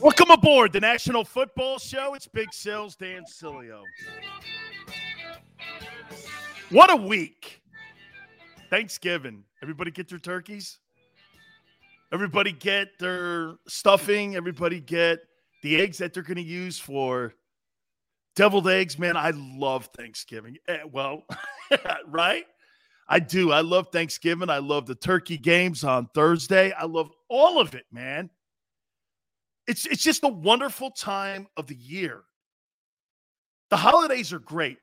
Welcome aboard the National Football Show. It's Big Sills, Dan Sileo. What a week. Thanksgiving. Everybody get their turkeys? Everybody get their stuffing? Everybody get the eggs that they're going to use for deviled eggs? Man, I love Thanksgiving. Eh, well, right? I do. I love Thanksgiving. I love the turkey games on Thursday. I love all of it, man. It's it's just a wonderful time of the year. The holidays are great.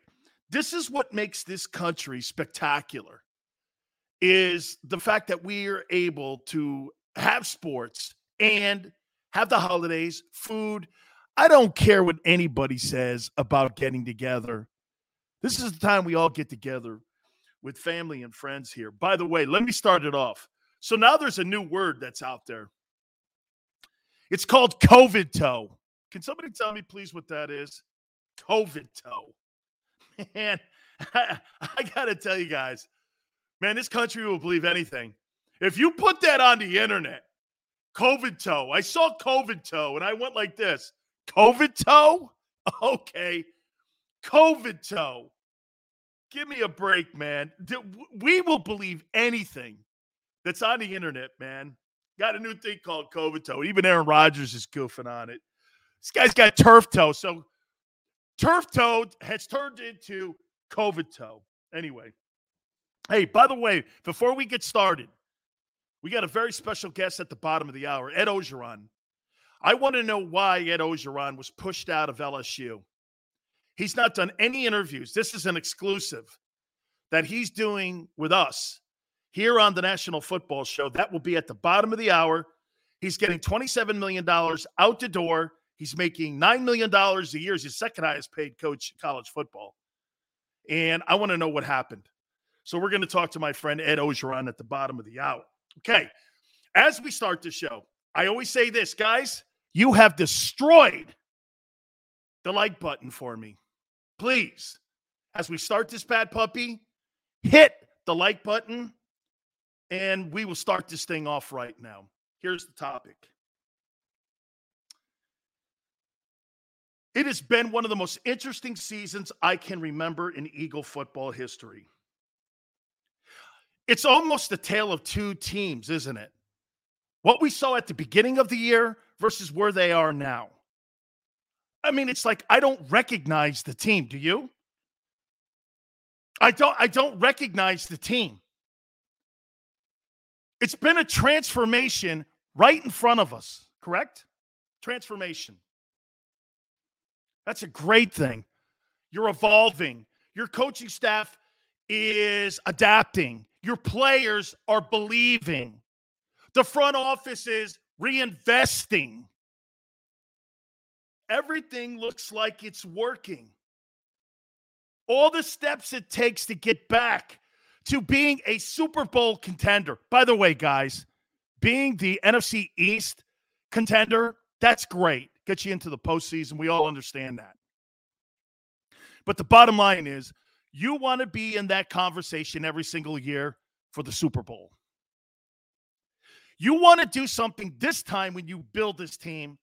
This is what makes this country spectacular is the fact that we are able to have sports and have the holidays, food. I don't care what anybody says about getting together. This is the time we all get together with family and friends here. By the way, let me start it off. So now there's a new word that's out there. It's called COVID toe. Can somebody tell me, please, what that is? COVID toe. Man, I, I got to tell you guys, man, this country will believe anything. If you put that on the internet, COVID toe, I saw COVID toe and I went like this COVID toe? Okay. COVID toe. Give me a break, man. We will believe anything that's on the internet, man. Got a new thing called COVID toe. Even Aaron Rodgers is goofing on it. This guy's got turf toe. So turf toe has turned into COVID toe. Anyway, hey, by the way, before we get started, we got a very special guest at the bottom of the hour, Ed Orgeron. I want to know why Ed Orgeron was pushed out of LSU. He's not done any interviews. This is an exclusive that he's doing with us here on the National Football Show. That will be at the bottom of the hour. He's getting $27 million out the door. He's making $9 million a year. He's the second highest paid coach in college football. And I want to know what happened. So we're going to talk to my friend Ed Orgeron at the bottom of the hour. Okay. As we start the show, I always say this, guys, you have destroyed the like button for me. Please, as we start this bad puppy, hit the like button and we will start this thing off right now. Here's the topic. It has been one of the most interesting seasons I can remember in Eagle football history. It's almost a tale of two teams, isn't it? What we saw at the beginning of the year versus where they are now. I mean, it's like I don't recognize the team. Do you? I don't I don't recognize the team. It's been a transformation right in front of us, correct? Transformation. That's a great thing. You're evolving. Your coaching staff is adapting. Your players are believing. The front office is reinvesting. Everything looks like it's working. All the steps it takes to get back to being a Super Bowl contender. By the way, guys, being the NFC East contender, that's great. Get you into the postseason. We all understand that. But the bottom line is you want to be in that conversation every single year for the Super Bowl. You want to do something this time when you build this team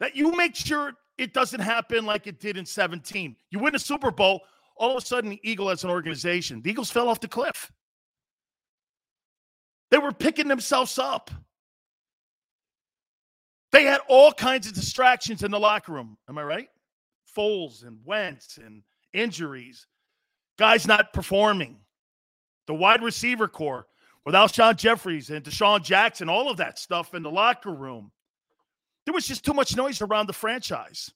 that you make sure it doesn't happen like it did in 17. You win a Super Bowl, all of a sudden, the Eagle as an organization, the Eagles fell off the cliff. They were picking themselves up. They had all kinds of distractions in the locker room. Am I right? Foles and Wentz and injuries, guys not performing, the wide receiver core without Sean Jeffries and DeSean Jackson, all of that stuff in the locker room. There was just too much noise around the franchise.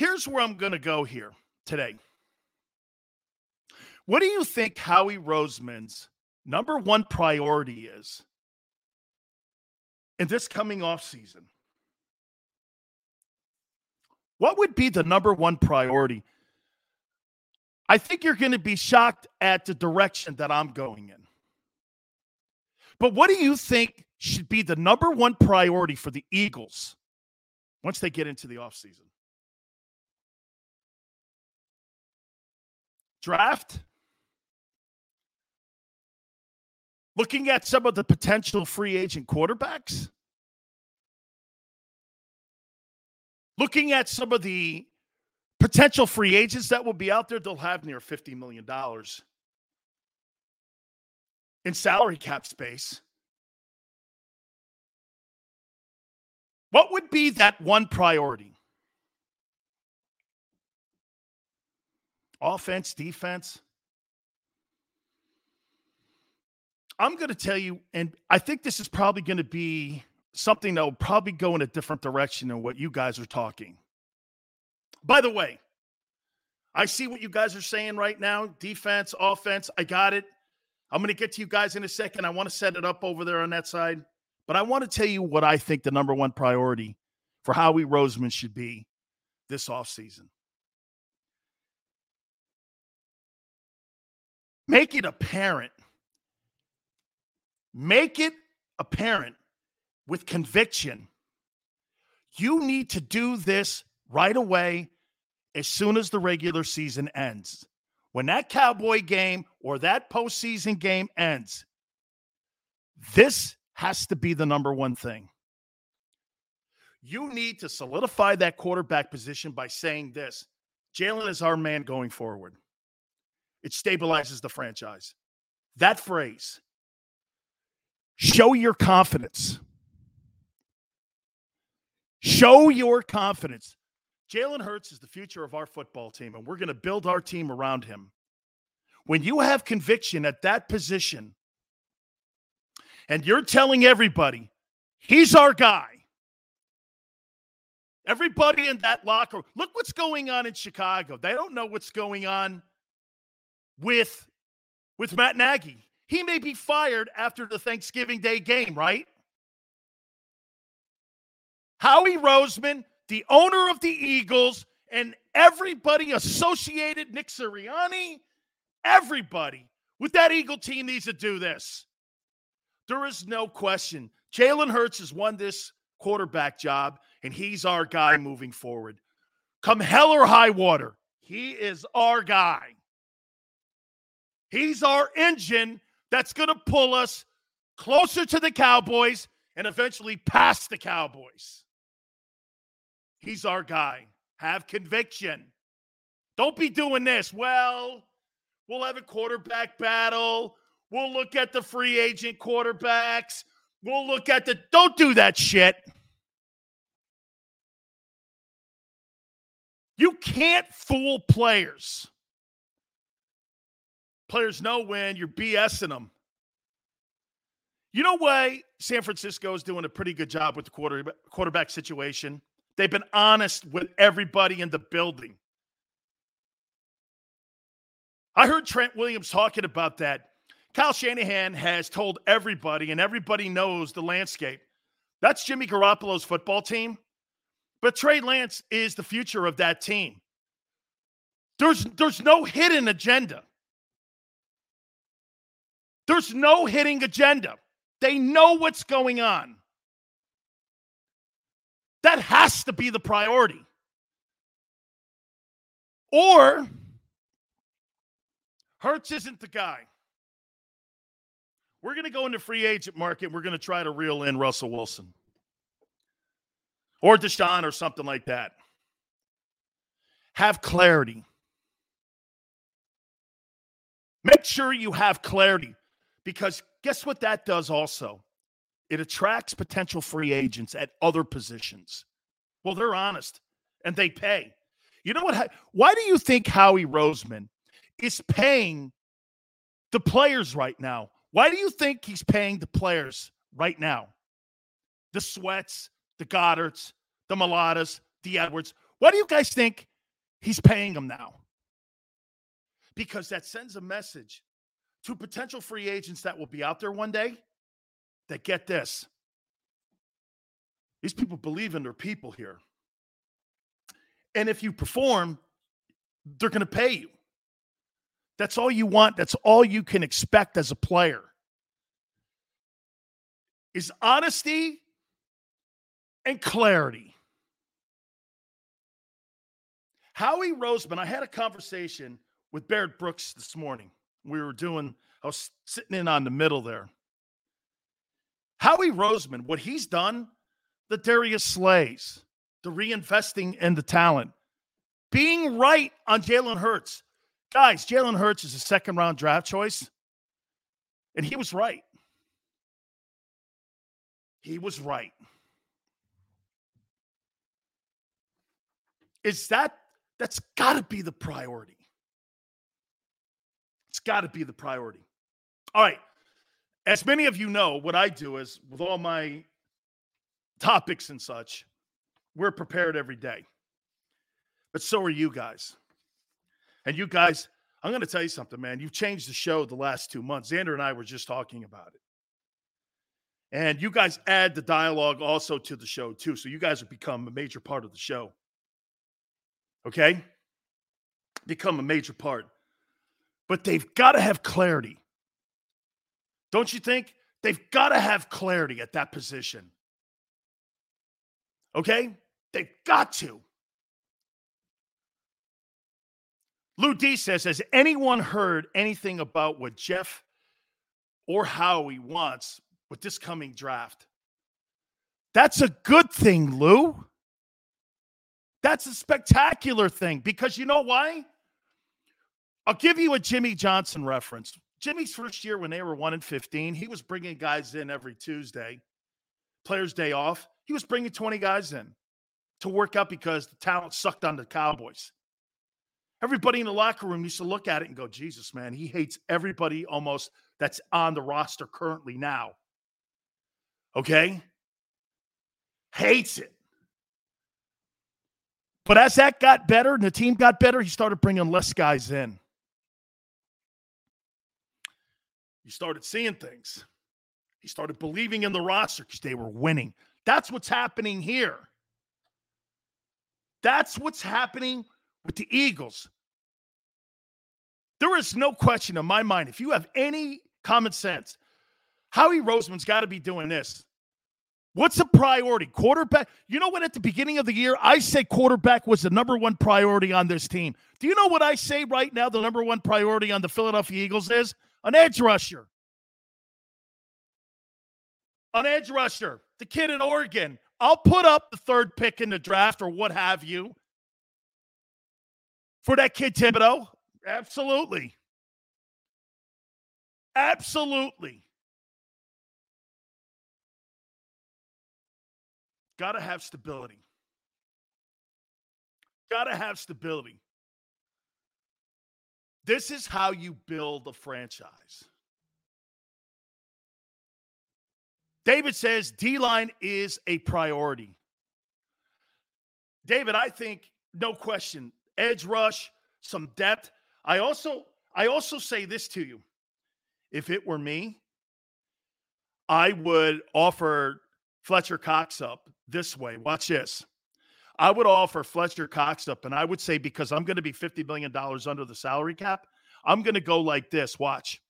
Here's where I'm going to go here today. What do you think Howie Roseman's number one priority is in this coming off season? What would be the number one priority? I think you're going to be shocked at the direction that I'm going in. But what do you think should be the number one priority for the Eagles once they get into the offseason? Draft? Looking at some of the potential free agent quarterbacks? Looking at some of the potential free agents that will be out there, they'll have near $50 million in salary cap space. What would be that one priority? Offense, defense? I'm going to tell you, and I think this is probably going to be something that will probably go in a different direction than what you guys are talking. By the way, I see what you guys are saying right now defense, offense. I got it. I'm going to get to you guys in a second. I want to set it up over there on that side. But I want to tell you what I think the number one priority for Howie Roseman should be this offseason. Make it apparent. Make it apparent with conviction. You need to do this right away as soon as the regular season ends. When that Cowboy game or that postseason game ends, this has to be the number one thing. You need to solidify that quarterback position by saying this Jalen is our man going forward. It stabilizes the franchise. That phrase, show your confidence. Show your confidence. Jalen Hurts is the future of our football team, and we're going to build our team around him. When you have conviction at that position, and you're telling everybody, he's our guy. Everybody in that locker, look what's going on in Chicago. They don't know what's going on with with Matt Nagy. He may be fired after the Thanksgiving Day game, right? Howie Roseman, the owner of the Eagles, and everybody associated, Nick Sirianni, everybody with that Eagle team needs to do this. There is no question. Jalen Hurts has won this quarterback job, and he's our guy moving forward. Come hell or high water, he is our guy. He's our engine that's going to pull us closer to the Cowboys and eventually past the Cowboys. He's our guy. Have conviction. Don't be doing this. Well, we'll have a quarterback battle. We'll look at the free agent quarterbacks. We'll look at the. Don't do that shit. You can't fool players. Players know when you're BSing them. You know why San Francisco is doing a pretty good job with the quarter, quarterback situation? They've been honest with everybody in the building. I heard Trent Williams talking about that. Kyle Shanahan has told everybody, and everybody knows the landscape. That's Jimmy Garoppolo's football team. But Trey Lance is the future of that team. There's, there's no hidden agenda. There's no hitting agenda. They know what's going on. That has to be the priority. Or Hurts isn't the guy. We're going to go into free agent market. We're going to try to reel in Russell Wilson or Deshaun or something like that. Have clarity. Make sure you have clarity because guess what that does also? It attracts potential free agents at other positions. Well, they're honest and they pay. You know what? Why do you think Howie Roseman is paying the players right now? Why do you think he's paying the players right now? The Sweats, the Goederts, the Mailatas, the Edwards. Why do you guys think he's paying them now? Because that sends a message to potential free agents that will be out there one day that get this. These people believe in their people here. And if you perform, they're going to pay you. That's all you want. That's all you can expect as a player. Is honesty and clarity. Howie Roseman, I had a conversation with Barrett Brooks this morning. We were doing, I was sitting in on the middle there. Howie Roseman, what he's done, the Darius Slays, the reinvesting in the talent, being right on Jalen Hurts. Guys, Jalen Hurts is a second round draft choice, and he was right. He was right. Is that that's got to be the priority? It's got to be the priority. All right. As many of you know, what I do is with all my topics and such, we're prepared every day. But so are you guys. And you guys, I'm going to tell you something, man. You've changed the show the last two months. Xander and I were just talking about it. And you guys add the dialogue also to the show, too. So you guys have become a major part of the show. Okay? Become a major part. But they've got to have clarity. Don't you think? They've got to have clarity at that position. Okay? They've got to. Lou D says, Has anyone heard anything about what Jeff or Howie wants with this coming draft? That's a good thing, Lou. That's a spectacular thing because you know why? I'll give you a Jimmy Johnson reference. Jimmy's first year when they were 1 and 15, he was bringing guys in every Tuesday, players' day off. He was bringing 20 guys in to work out because the talent sucked on the Cowboys. Everybody in the locker room used to look at it and go, Jesus, man, he hates everybody almost that's on the roster currently now. Okay? Hates it. But as that got better and the team got better, he started bringing less guys in. He started seeing things. He started believing in the roster because they were winning. That's what's happening here. That's what's happening with the Eagles. There is no question in my mind, if you have any common sense, Howie Roseman's got to be doing this. What's a priority? Quarterback. You know what? At the beginning of the year, I said quarterback was the number one priority on this team. Do you know what I say right now? The number one priority on the Philadelphia Eagles is an edge rusher. An edge rusher. The kid in Oregon. I'll put up the third pick in the draft or what have you for that kid Thibodeaux. Absolutely. Absolutely. Got to have stability. Got to have stability. This is how you build a franchise. David says D line is a priority. David, I think no question, edge rush, some depth. I also I also say this to you. If it were me, I would offer Fletcher Cox up this way. Watch this. I would offer Fletcher Cox up, and I would say because I'm going to be $50 million under the salary cap, I'm going to go like this. Watch.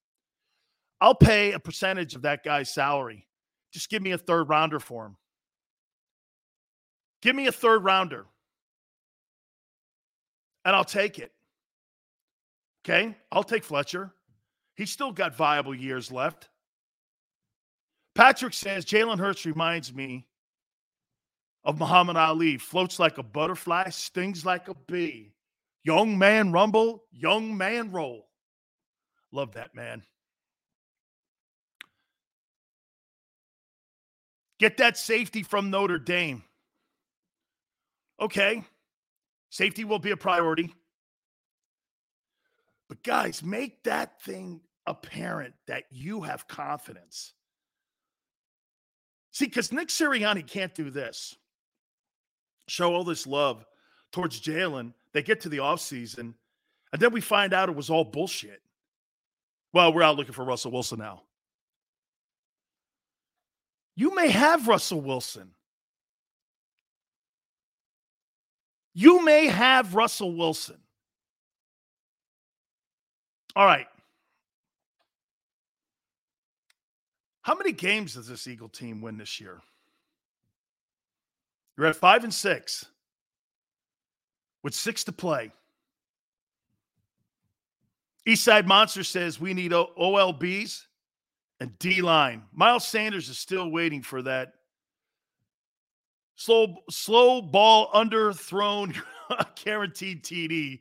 I'll pay a percentage of that guy's salary. Just give me a third rounder for him. Give me a third rounder, and I'll take it. Okay. I'll take Fletcher. He's still got viable years left. Patrick says Jalen Hurts reminds me of Muhammad Ali. Floats like a butterfly, stings like a bee. Young man rumble, young man roll. Love that man. Get that safety from Notre Dame. Okay. Safety will be a priority. But guys, make that thing apparent that you have confidence. See, because Nick Sirianni can't do this. Show all this love towards Jalen. They get to the offseason, and then we find out it was all bullshit. Well, we're out looking for Russell Wilson now. You may have Russell Wilson. You may have Russell Wilson. All right. How many games does this Eagle team win this year? You're at five and six with six to play. Eastside Monster says we need OLBs and D line. Miles Sanders is still waiting for that slow slow ball underthrown guaranteed TD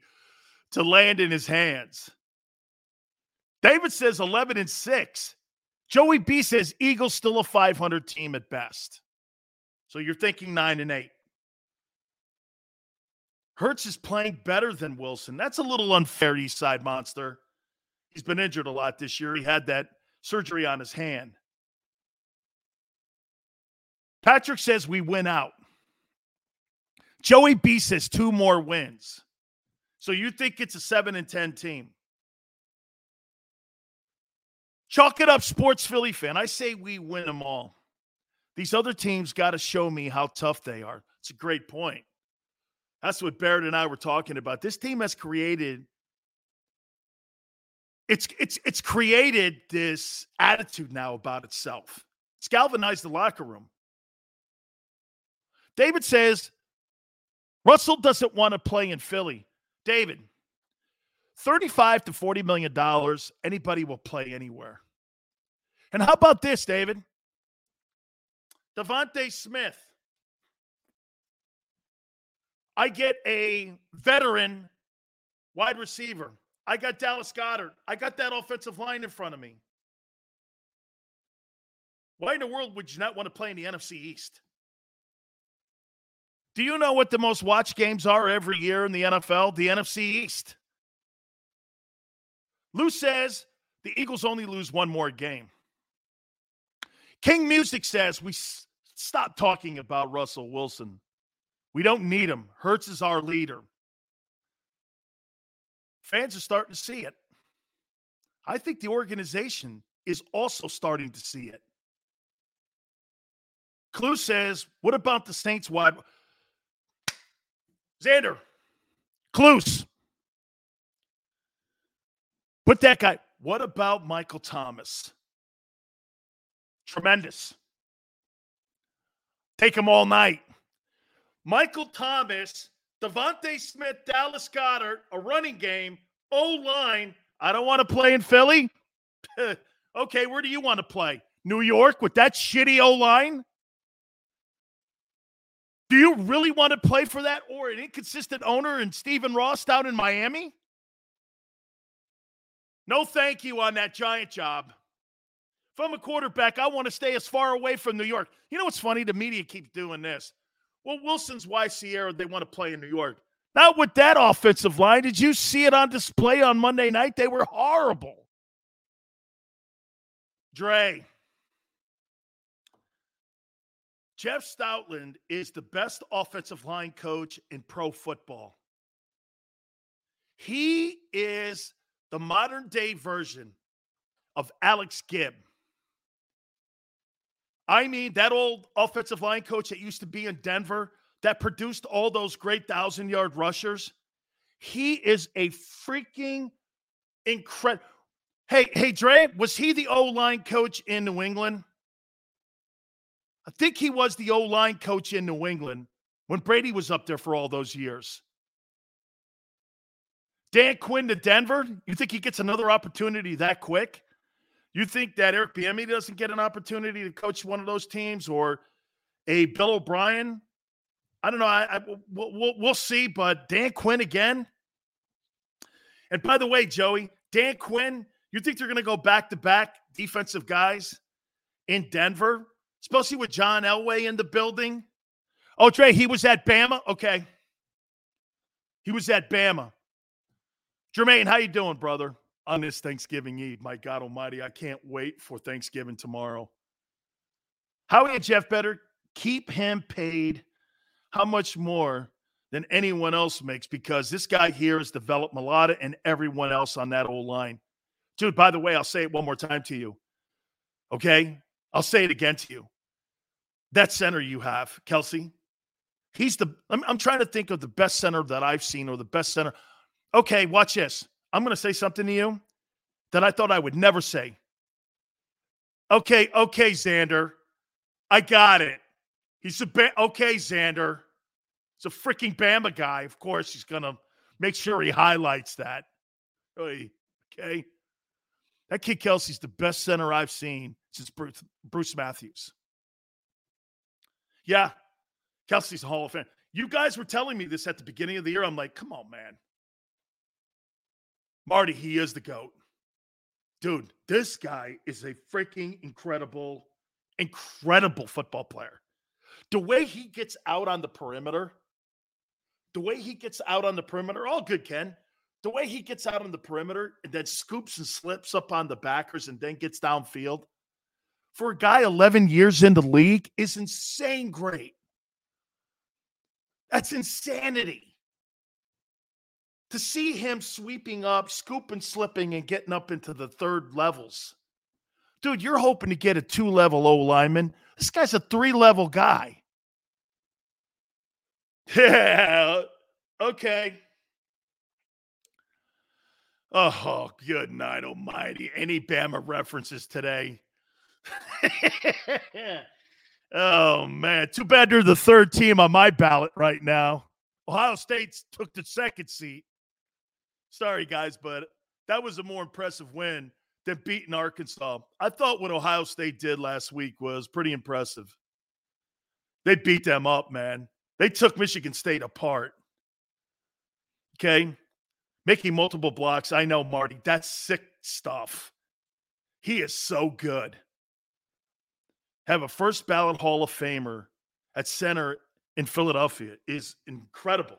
to land in his hands. David says 11 and 6. Joey B says Eagles still a 500 team at best. So you're thinking 9 and 8. Hurts is playing better than Wilson. That's a little unfair, East Side Monster. He's been injured a lot this year. He had that surgery on his hand. Patrick says we win out. Joey B says two more wins. So you think it's a 7 and 10 team? Chalk it up, sports Philly fan. I say we win them all. These other teams got to show me how tough they are. It's a great point. That's what Barrett and I were talking about. This team has created it's it's it's created this attitude now about itself. It's galvanized the locker room. David says Russell doesn't want to play in Philly. David, 35 to 40 million dollars, anybody will play anywhere. And how about this, David? DeVonta Smith I get a veteran wide receiver. I got Dallas Goedert. I got that offensive line in front of me. Why in the world would you not want to play in the NFC East? Do you know what the most watched games are every year in the NFL? The NFC East. Lou says the Eagles only lose one more game. King Music says we stop talking about Russell Wilson. We don't need him. Hurts is our leader. Fans are starting to see it. I think the organization is also starting to see it. Clue says, What about the Saints wide? Xander, Clues. Put that guy. What about Michael Thomas? Tremendous. Take him all night. Michael Thomas, DeVonta Smith, Dallas Goedert, a running game, O line. I don't want to play in Philly. okay, where do you want to play? New York with that shitty O line? Do you really want to play for that or an inconsistent owner and Stephen Ross down in Miami? No, thank you on that giant job. If I'm a quarterback, I want to stay as far away from New York. You know what's funny? The media keeps doing this. Well, Wilson's why Sierra they want to play in New York. Not with that offensive line. Did you see it on display on Monday night? They were horrible. Dre. Jeff Stoutland is the best offensive line coach in pro football. He is the modern day version of Alex Gibb. I mean, that old offensive line coach that used to be in Denver that produced all those great thousand yard rushers. He is a freaking incredible. Hey, hey, Dre, was he the O line coach in New England? I think he was the O line coach in New England when Brady was up there for all those years. Dan Quinn to Denver. You think he gets another opportunity that quick? You think that Eric Bieniemy doesn't get an opportunity to coach one of those teams, or a Bill O'Brien? I don't know. I, I we'll, we'll see. But Dan Quinn again. And by the way, Joey, Dan Quinn, you think they're going to go back to back defensive guys in Denver, especially with John Elway in the building? Oh, Trey, he was at Bama. Okay, he was at Bama. Jermaine, how you doing, brother? On this Thanksgiving Eve. My God Almighty, I can't wait for Thanksgiving tomorrow. Howie and Jeff better keep him paid how much more than anyone else makes because this guy here has developed Mailata and everyone else on that old line Dude, by the way, I'll say it one more time to you. Okay? I'll say it again to you. That center you have, Kelce, he's the, I'm, I'm trying to think of the best center that I've seen or the best center. Okay, watch this. I'm going to say something to you that I thought I would never say. Okay, okay, Xander. I got it. He's a ba- okay, Xander. He's a freaking Bama guy. Of course, he's gonna make sure he highlights that. Okay. That kid Kelce's the best center I've seen since Bruce, Bruce Matthews. Yeah, Kelce's a Hall of Fame. You guys were telling me this at the beginning of the year. I'm like, come on, man. Marty, he is the GOAT. Dude, this guy is a freaking incredible, incredible football player. The way he gets out on the perimeter, the way he gets out on the perimeter, all good, Ken. The way he gets out on the perimeter and then scoops and slips up on the backers and then gets downfield for a guy 11 years in the league is insane great. That's insanity. To see him sweeping up, scooping, slipping, and getting up into the third levels. Dude, you're hoping to get a two level O lineman. This guy's a three level guy. Yeah. Okay. Oh, good night, almighty. Any Bama references today? oh, man. Too bad they're the third team on my ballot right now. Ohio State took the second seat. Sorry, guys, but that was a more impressive win than beating Arkansas. I thought what Ohio State did last week was pretty impressive. They beat them up, man. They took Michigan State apart. Okay. Making multiple blocks. I know, Marty. That's sick stuff. He is so good. Have a first ballot Hall of Famer at center in Philadelphia is incredible.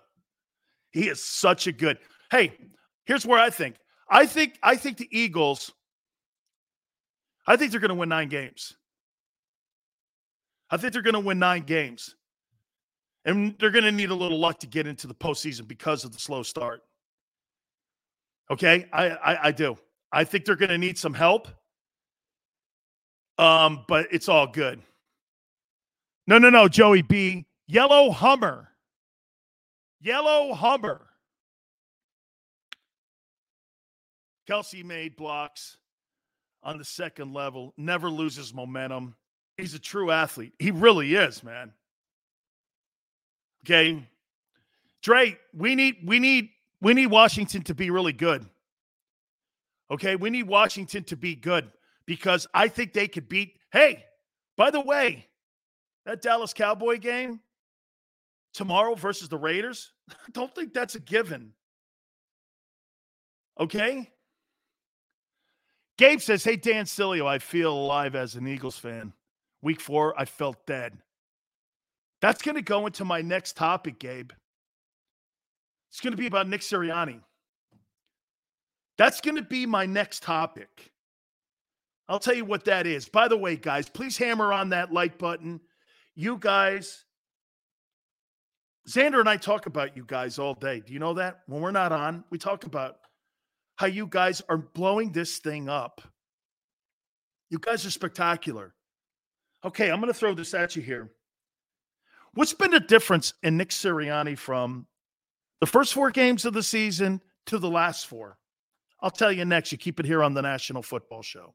He is such a good. Hey, here's where I think. I think I think the Eagles I think they're going to win 9 games. I think they're going to win 9 games. And they're going to need a little luck to get into the postseason because of the slow start. Okay, I, I, I do. I think they're going to need some help. Um, but it's all good. No, no, no, Joey B. Yellow Hummer. Yellow Hummer. Kelce made blocks on the second level, never loses momentum. He's a true athlete. He really is, man. Okay. Dre, we need we need we need Washington to be really good. Okay, we need Washington to be good because I think they could beat. Hey, by the way, that Dallas Cowboy game tomorrow versus the Raiders, I don't think that's a given. Okay? Gabe says, Hey, Dan Sileo, I feel alive as an Eagles fan. Week four, I felt dead. That's going to go into my next topic, Gabe. It's going to be about Nick Sirianni. That's going to be my next topic. I'll tell you what that is. By the way, guys, please hammer on that like button. You guys, Xander and I talk about you guys all day. Do you know that? When we're not on, we talk about how you guys are blowing this thing up. You guys are spectacular. Okay, I'm going to throw this at you here. What's been the difference in Nick Sirianni from the first four games of the season to the last four? I'll tell you next. You keep it here on the National Football Show.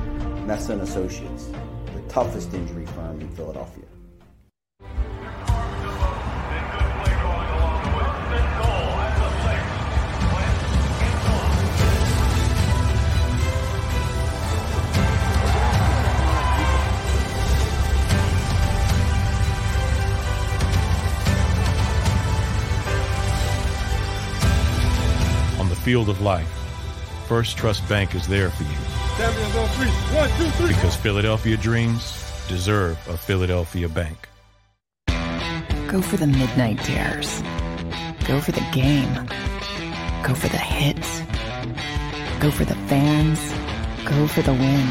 Messa and Associates, the toughest injury firm in Philadelphia. on the field of life, First Trust Bank is there for you. Because Philadelphia dreams deserve a Philadelphia bank. Go for the midnight dares. Go for the game. Go for the hits. Go for the fans. Go for the win.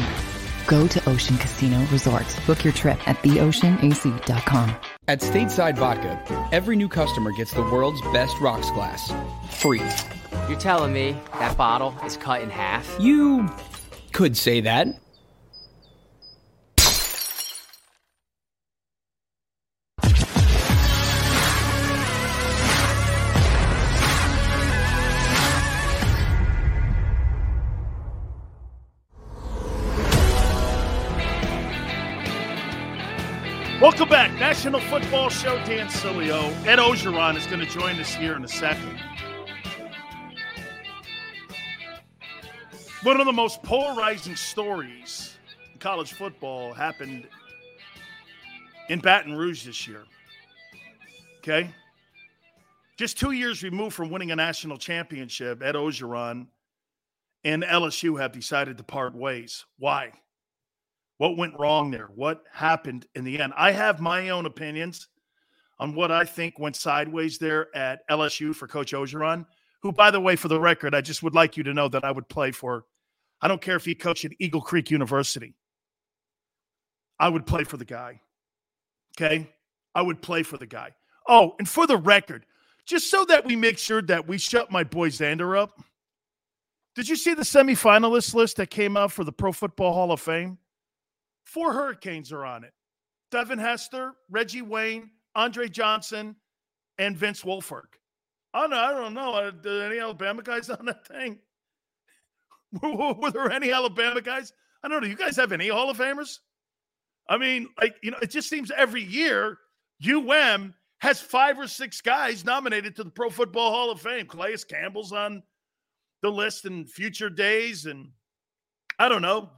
Go to Ocean Casino Resort. Book your trip at theoceanac.com. At Stateside Vodka, every new customer gets the world's best rocks glass. Free. You're telling me that bottle is cut in half? You could say that. Welcome back. National Football Show. Dan Sileo. Ed Orgeron is going to join us here in a second. One of the most polarizing stories in college football happened in Baton Rouge this year. Okay? Just two years removed from winning a national championship, Ed Orgeron and LSU have decided to part ways. Why? What went wrong there? What happened in the end? I have my own opinions on what I think went sideways there at LSU for Coach Orgeron, who, by the way, for the record, I just would like you to know that I would play for. I don't care if he coached at Eagle Creek University. I would play for the guy. Okay? I would play for the guy. Oh, and for the record, just so that we make sure that we shut my boy Xander up, did you see the semifinalist list that came out for the Pro Football Hall of Fame? Four Hurricanes are on it Devin Hester, Reggie Wayne, Andre Johnson, and Vince Wilfork. Oh, no, I don't know. Uh, are any Alabama guys on that thing? Were, there any Alabama guys? I don't know. Do you guys have any Hall of Famers? I mean, like, you know, it just seems every year UM has five or six guys nominated to the Pro Football Hall of Fame. Calais Campbell's on the list in future days. And I don't know.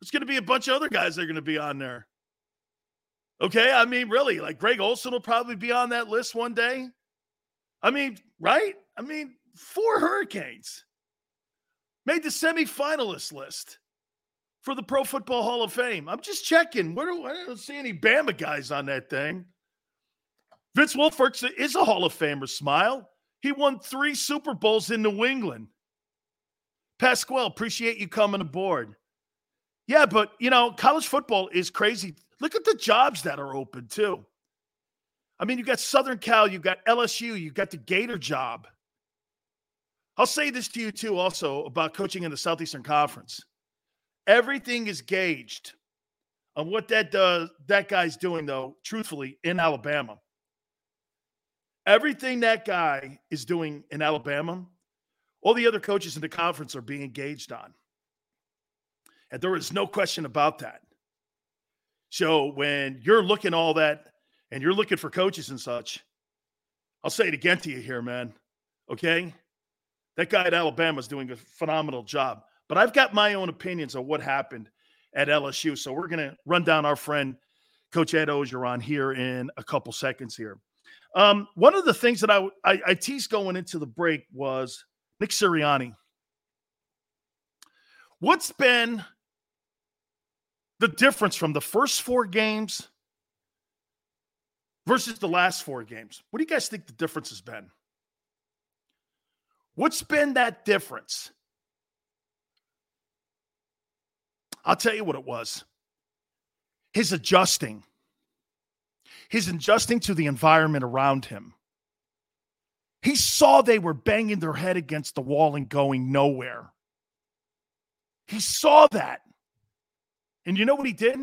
There's going to be a bunch of other guys that are going to be on there. Okay. I mean, really, like Greg Olsen will probably be on that list one day. I mean, right? I mean, four Hurricanes made the semifinalist list for the Pro Football Hall of Fame. I'm just checking. Where do, I don't see any Bama guys on that thing. Vince Wilfork is a Hall of Famer, smile. He won three Super Bowls in New England. Pasquale, appreciate you coming aboard. Yeah, but you know, college football is crazy. Look at the jobs that are open too. I mean, you got Southern Cal, you got LSU, you got the Gator job. I'll say this to you too, also about coaching in the Southeastern Conference. Everything is gauged on what that does. That guy's doing, though. Truthfully, in Alabama, everything that guy is doing in Alabama, all the other coaches in the conference are being engaged on. And there is no question about that. So when you're looking all that and you're looking for coaches and such, I'll say it again to you here, man. Okay? That guy at Alabama is doing a phenomenal job. But I've got my own opinions on what happened at LSU. So we're going to run down our friend, Coach Ed Orgeron, here in a couple seconds here. Um, one of the things that I, I, I teased going into the break was Nick Sirianni. What's been the difference from the first four games versus the last four games? What do you guys think the difference has been? What's been that difference? I'll tell you what it was. his adjusting, his adjusting to the environment around him. He saw they were banging their head against the wall and going nowhere. He saw that. And you know what he did?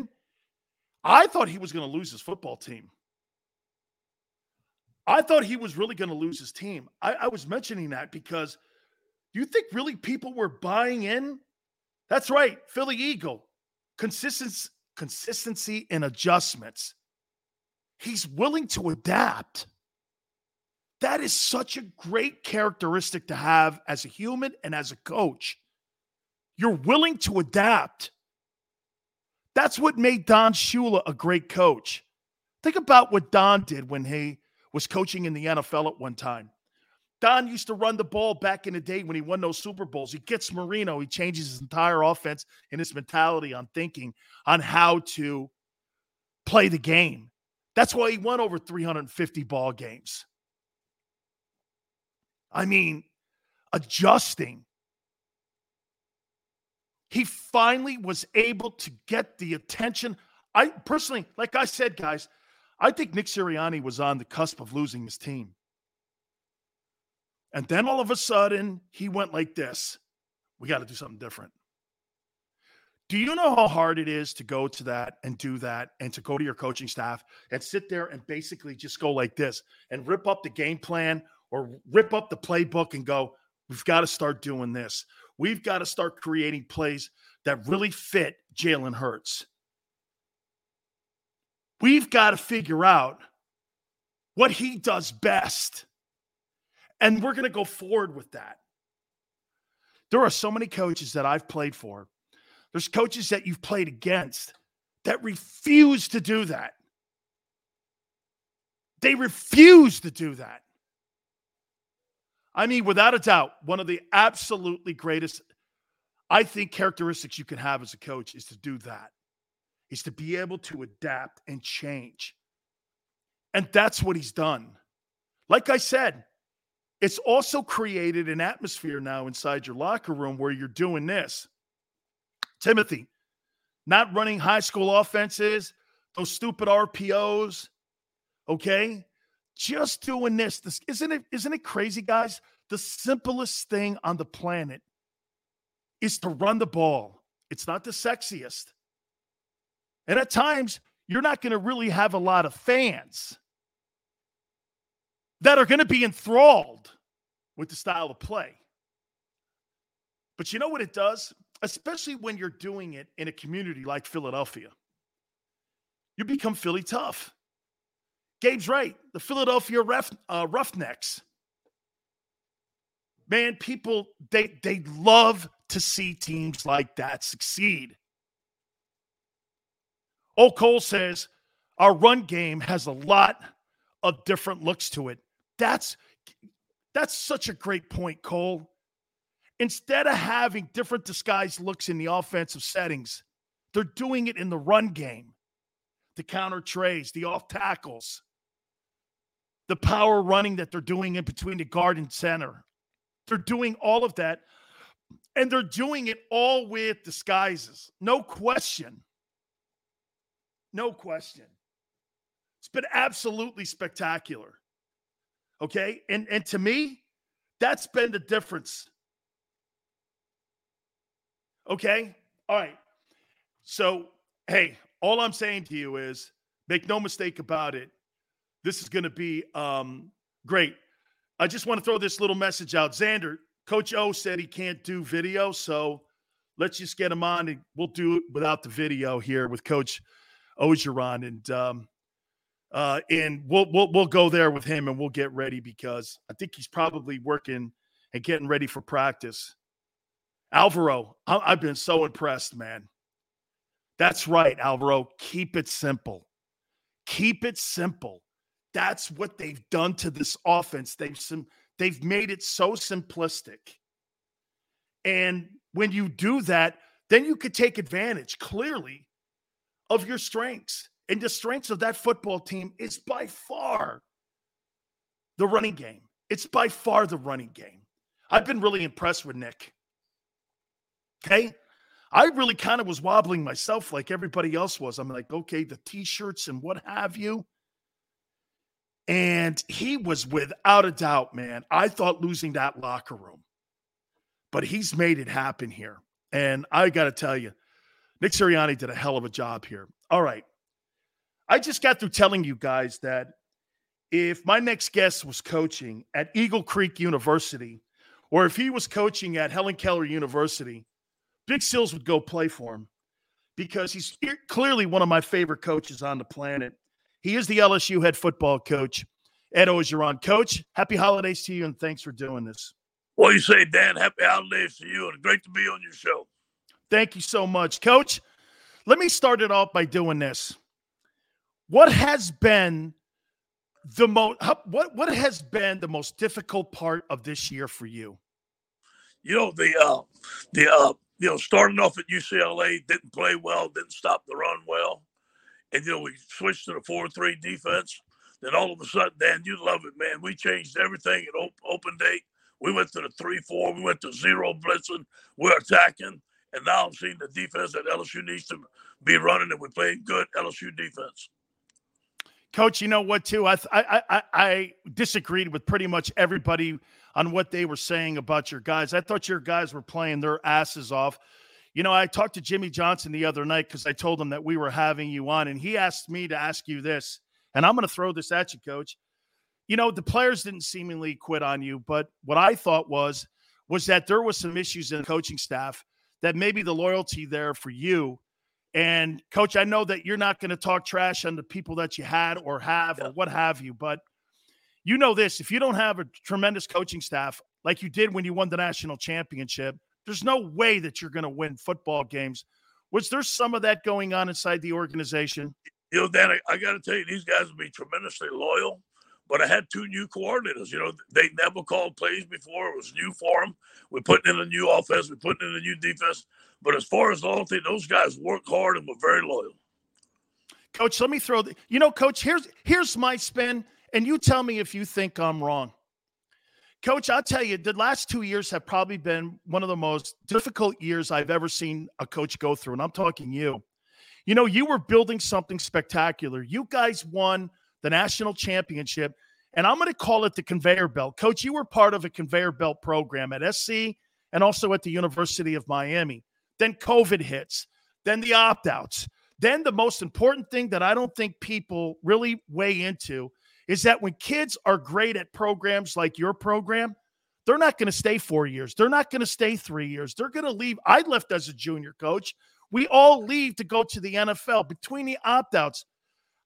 I thought he was going to lose his football team. I thought he was really going to lose his team. I, I, was mentioning that because you think really people were buying in? That's right, Philly Eagle. Consistency, consistency and adjustments. He's willing to adapt. That is such a great characteristic to have as a human and as a coach. You're willing to adapt. That's what made Don Shula a great coach. Think about what Don did when he was coaching in the NFL at one time. Don used to run the ball back in the day when he won those Super Bowls. He gets Marino, he changes his entire offense and his mentality on thinking on how to play the game. That's why he won over 350 ball games. I mean, adjusting. He finally was able to get the attention. I personally, like I said, guys, I think Nick Sirianni was on the cusp of losing his team. And then all of a sudden, he went like this We got to do something different. Do you know how hard it is to go to that and do that and to go to your coaching staff and sit there and basically just go like this and rip up the game plan or rip up the playbook and go, we've got to start doing this. We've got to start creating plays that really fit Jalen Hurts. We've got to figure out what he does best. And we're going to go forward with that. There are so many coaches that I've played for. There's coaches that you've played against that refuse to do that. They refuse to do that. I mean, without a doubt, one of the absolutely greatest, I think, characteristics you can have as a coach is to do that is to be able to adapt and change. And that's what he's done. Like I said, it's also created an atmosphere now inside your locker room where you're doing this. Timothy, not running high school offenses, those stupid RPOs, okay? Just doing this. This isn't it isn't it crazy, guys? The simplest thing on the planet is to run the ball. It's not the sexiest. And at times, you're not going to really have a lot of fans that are going to be enthralled with the style of play. But you know what it does? Especially when you're doing it in a community like Philadelphia, you become Philly tough. Gabe's right. The Philadelphia ref, uh, Roughnecks. Man, people they they love to see teams like that succeed. Oh, Cole says our run game has a lot of different looks to it. That's that's such a great point, Cole. Instead of having different disguised looks in the offensive settings, they're doing it in the run game. The counter trays, the off tackles, the power running that they're doing in between the guard and center. They're doing all of that. And they're doing it all with disguises. No question. No question. It's been absolutely spectacular. Okay. And and to me, that's been the difference. Okay. All right. So, hey, all I'm saying to you is make no mistake about it. This is going to be um, great. I just want to throw this little message out. Xander, Coach O said he can't do video. So let's just get him on and we'll do it without the video here with Coach Orgeron, and um, uh, and we'll we'll we'll go there with him, and we'll get ready because I think he's probably working and getting ready for practice. Alvaro, I- I've been so impressed, man. That's right, Alvaro. Keep it simple. Keep it simple. That's what they've done to this offense. They've they've made it so simplistic. And when you do that, then you could take advantage clearly of your strengths. And the strengths of that football team is by far the running game. It's by far the running game. I've been really impressed with Nick. Okay. I really kind of was wobbling myself like everybody else was. I'm like, okay, the t-shirts and what have you. And he was without a doubt, man. I thought losing that locker room, but he's made it happen here. And I got to tell you, Nick Sirianni did a hell of a job here. All right. I just got through telling you guys that if my next guest was coaching at Eagle Creek University, or if he was coaching at Helen Keller University, Big Sills would go play for him because he's clearly one of my favorite coaches on the planet. He is the LSU head football coach. Ed Orgeron. Coach, happy holidays to you and thanks for doing this. What you say, Dan? Happy holidays to you and great to be on your show. Thank you so much. Coach, let me start it off by doing this. What has been the most what what has been the most difficult part of this year for you? You know, the uh the uh you know, starting off at UCLA, didn't play well, didn't stop the run well. And, you know, we switched to the 4 3 defense. Then all of a sudden, Dan, you love it, man. We changed everything at op- open date. We went to the 3 4. We went to zero blitzing. We're attacking. And now I'm seeing the defense that LSU needs to be running, and we played good LSU defense. Coach, you know what? Too, I, I I I disagreed with pretty much everybody on what they were saying about your guys. I thought your guys were playing their asses off. You know, I talked to Jimmy Johnson the other night because I told him that we were having you on, and he asked me to ask you this, and I'm going to throw this at you, Coach. You know, the players didn't seemingly quit on you, but what I thought was was that there was some issues in the coaching staff that maybe the loyalty there for you. And coach, I know that you're not going to talk trash on the people that you had or have yeah. or what have you, but you know this if you don't have a tremendous coaching staff like you did when you won the national championship, there's no way that you're going to win football games. Was there some of that going on inside the organization? You know, Dan, I, I got to tell you, these guys will be tremendously loyal. But I had two new coordinators. You know, they never called plays before. It was new for them. We're putting in a new offense. We're putting in a new defense. But as far as loyalty, those guys work hard and were very loyal. Coach, let me throw the, you know, coach, here's here's my spin and you tell me if you think I'm wrong. Coach, I'll tell you, the last two years have probably been one of the most difficult years I've ever seen a coach go through. And I'm talking you. You know, you were building something spectacular. You guys won the national championship, and I'm going to call it the conveyor belt. Coach, you were part of a conveyor belt program at SC and also at the University of Miami. Then COVID hits, then the opt outs. Then the most important thing that I don't think people really weigh into is that when kids are great at programs like your program, they're not going to stay four years. They're not going to stay three years. They're going to leave. I left as a junior coach. We all leave to go to the NFL between the opt outs.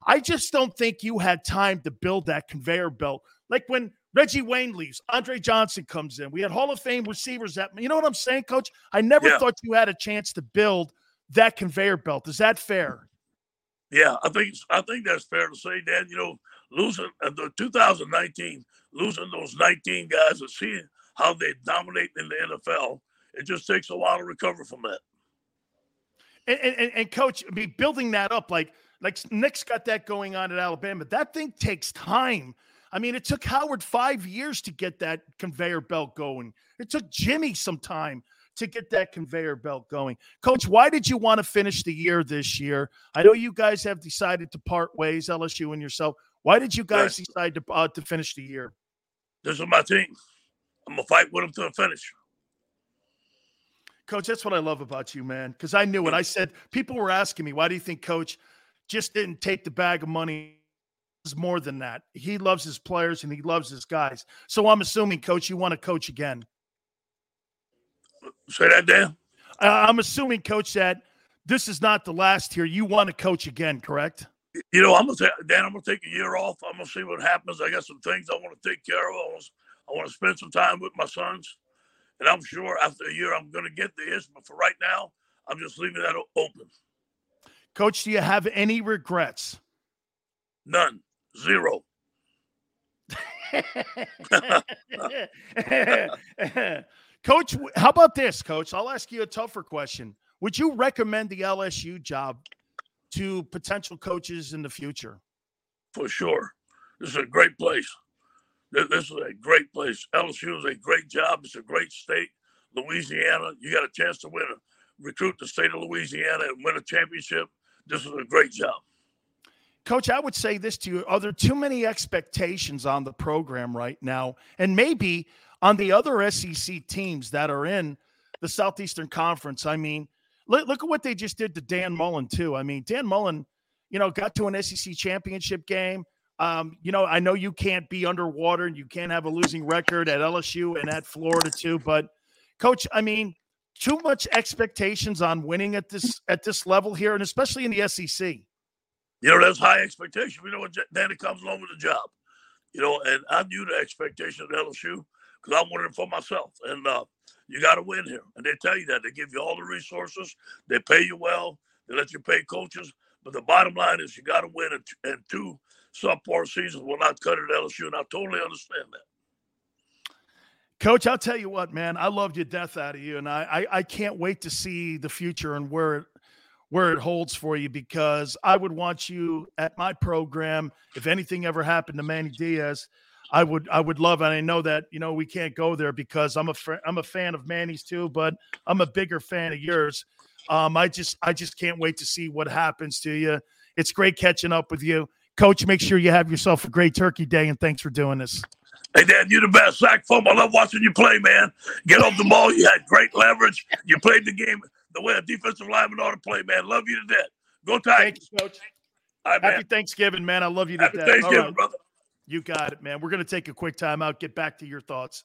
I just don't think you had time to build that conveyor belt. Like when Reggie Wayne leaves, Andre Johnson comes in. We had Hall of Fame receivers that, you know what I'm saying, coach? I never yeah. thought you had a chance to build that conveyor belt. Is that fair? Yeah, I think I think that's fair to say, Dan. You know, losing uh, the 2019, losing those 19 guys and seeing how they dominate in the NFL, it just takes a while to recover from that. And, and, and coach, I mean, building that up, like like Nick's got that going on at Alabama. That thing takes time. I mean, it took Howard five years to get that conveyor belt going. It took Jimmy some time to get that conveyor belt going. Coach, why did you want to finish the year this year? I know you guys have decided to part ways, LSU and yourself. Why did you guys yes. decide to uh, to finish the year? This is my team. I'm gonna fight with them to the finish. Coach, that's what I love about you, man. Because I knew it. I said people were asking me, why do you think Coach just didn't take the bag of money? Is more than that. He loves his players and he loves his guys. So I'm assuming, Coach, you want to coach again. Say that, Dan. Uh, I'm assuming, Coach, that this is not the last here. You want to coach again, correct? You know, I'm gonna take Dan. I'm gonna take a year off. I'm gonna see what happens. I got some things I want to take care of. I want, I want to spend some time with my sons, and I'm sure after a year I'm gonna get the itch. But for right now, I'm just leaving that open. Coach, do you have any regrets? None. Zero. Coach, how about this, Coach? I'll ask you a tougher question. Would you recommend the LSU job to potential coaches in the future? For sure. This is a great place. This is a great place. LSU is a great job. It's a great state. Louisiana, you got a chance to win a recruit the state of Louisiana and win a championship. This is a great job. Coach, I would say this to you. Are there too many expectations on the program right now? And maybe on the other SEC teams that are in the Southeastern Conference? I mean, look, look at what they just did to Dan Mullen, too. I mean, Dan Mullen, you know, got to an SEC championship game. Um, you know, I know you can't be underwater and you can't have a losing record at LSU and at Florida, too. But, Coach, I mean, too much expectations on winning at this at this level here, and especially in the SEC. You know, that's high expectation. We know when Danny comes along with the job. You know, and I knew the expectation of LSU because I'm winning for myself. And uh, you got to win here. And they tell you that. They give you all the resources. They pay you well. They let you pay coaches. But the bottom line is you got to win. And, and two subpar seasons will not cut it at LSU. And I totally understand that. Coach, I'll tell you what, man. I loved your death out of you, and I, I, I can't wait to see the future and where it where it holds for you because I would want you at my program. If anything ever happened to Manny Diaz, I would I would love, and I know that you know we can't go there because I'm a I'm a fan of Manny's too, but I'm a bigger fan of yours. Um, I just I just can't wait to see what happens to you. It's great catching up with you, Coach. Make sure you have yourself a great Turkey Day, and thanks for doing this. Hey, Dad, you're the best. Sack foam. I love watching you play, man. Get off the ball. You had great leverage. You played the game the way a defensive lineman ought to play, man. Love you to death. Go Tigers. Thank you, Coach. Right, Happy. Thanksgiving, man. I love you to Happy death. Thanksgiving, right. brother. You got it, man. We're going to take a quick timeout. get back to your thoughts.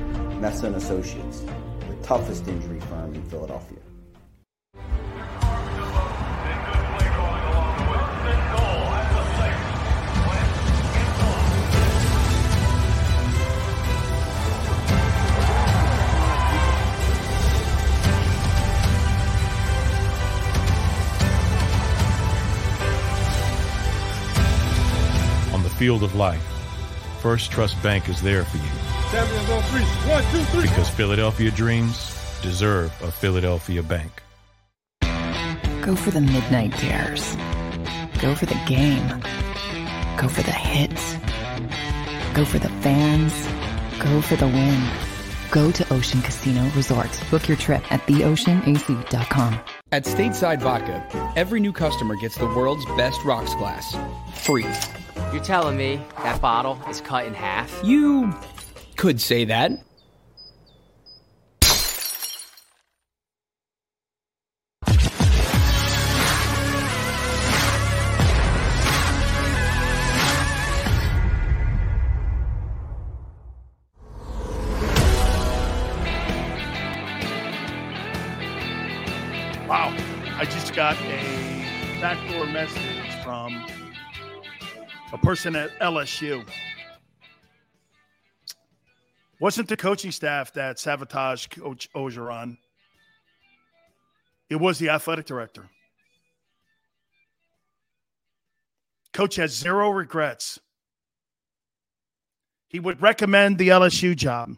Messa and Associates, the toughest injury firm in Philadelphia. On the field of life, Firstrust Bank is there for you. Champions on three. One, two, three. Because Philadelphia dreams deserve a Philadelphia bank. Go for the midnight dares. Go for the game. Go for the hits. Go for the fans. Go for the win. Go to Ocean Casino Resort. Book your trip at theoceanac.com. At Stateside Vodka, every new customer gets the world's best rocks glass. Free. You're telling me that bottle is cut in half? You could say that. Wow. I just got a backdoor message from a person at LSU. Wasn't the coaching staff that sabotaged Coach Orgeron. It was the athletic director. Coach has zero regrets. He would recommend the LSU job.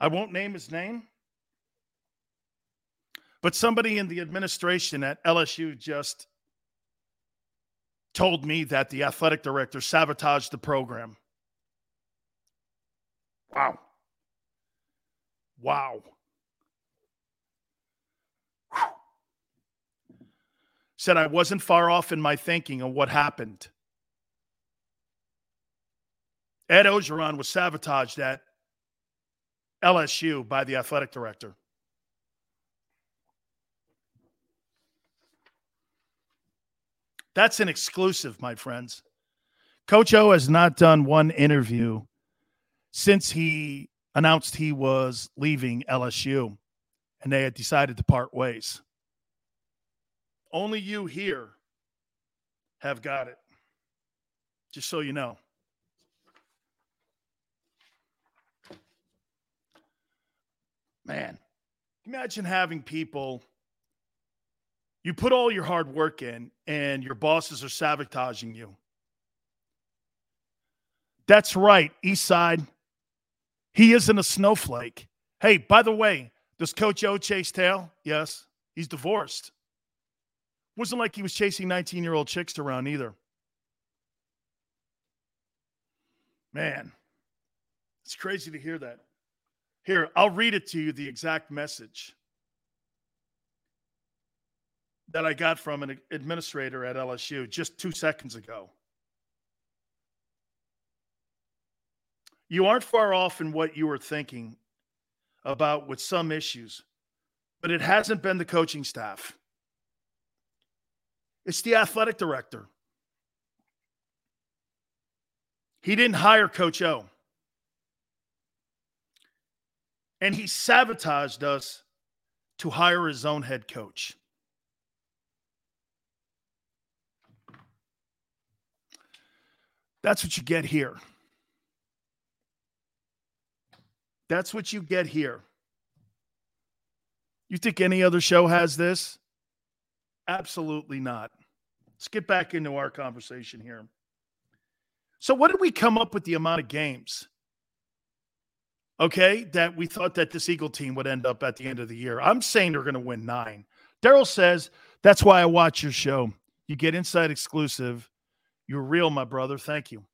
I won't name his name, but somebody in the administration at LSU just told me that the athletic director sabotaged the program. Wow. Wow. Said I wasn't far off in my thinking of what happened. Ed Orgeron was sabotaged at LSU by the athletic director. That's an exclusive, my friends. Coach O has not done one interview since he announced he was leaving LSU and they had decided to part ways. Only you here have got it. Just so you know. Man, imagine having people you put all your hard work in and your bosses are sabotaging you. That's right, East Side. He isn't a snowflake. Hey, by the way, does Coach O chase tail? Yes. He's divorced. Wasn't like he was chasing 19 year old chicks around either. Man, it's crazy to hear that. Here, I'll read it to you the exact message that I got from an administrator at LSU just two seconds ago. You aren't far off in what you were thinking about with some issues, but it hasn't been the coaching staff. It's the athletic director. He didn't hire Coach O. And he sabotaged us to hire his own head coach. That's what you get here. That's what you get here. You think any other show has this? Absolutely not. Let's get back into our conversation here. So, what did we come up with the amount of games? Okay, that we thought that this Eagle team would end up at the end of the year. I'm saying they're going to win nine. Daryl says that's why I watch your show. You get inside exclusive. You're real, my brother. Thank you.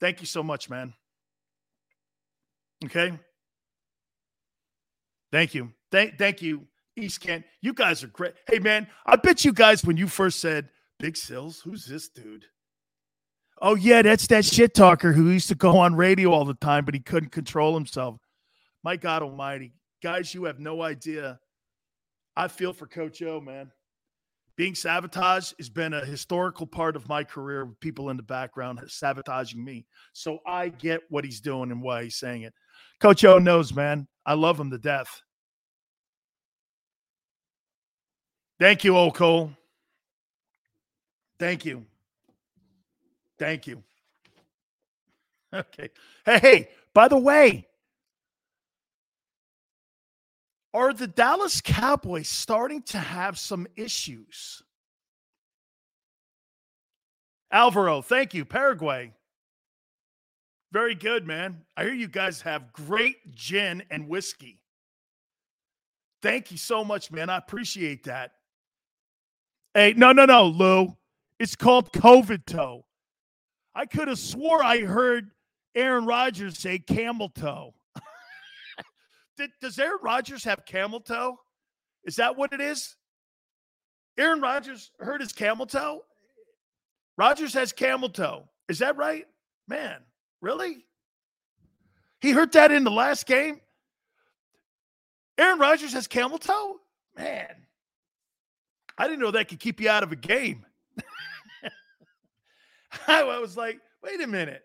Thank you so much, man. Okay. Thank you. Thank, thank you, East Kent. You guys are great. Hey, man, I bet you guys when you first said Big Sills, who's this dude? Oh, yeah, that's that shit talker who used to go on radio all the time, but he couldn't control himself. My God Almighty. Guys, you have no idea. I feel for Coach O, man. Being sabotaged has been a historical part of my career with people in the background sabotaging me. So I get what he's doing and why he's saying it. Coach O knows, man. I love him to death. Thank you, O Cole. Thank you. Thank you. Okay. Hey, hey, by the way, are the Dallas Cowboys starting to have some issues? Alvaro, thank you. Paraguay. Very good, man. I hear you guys have great gin and whiskey. Thank you so much, man. I appreciate that. Hey, no, no, no, Lou. It's called COVID toe. I could have swore I heard Aaron Rodgers say camel toe. Does Aaron Rodgers have camel toe? Is that what it is? Aaron Rodgers hurt his camel toe? Rodgers has camel toe. Is that right? Man, really? He hurt that in the last game? Aaron Rodgers has camel toe? Man, I didn't know that could keep you out of a game. I was like, wait a minute.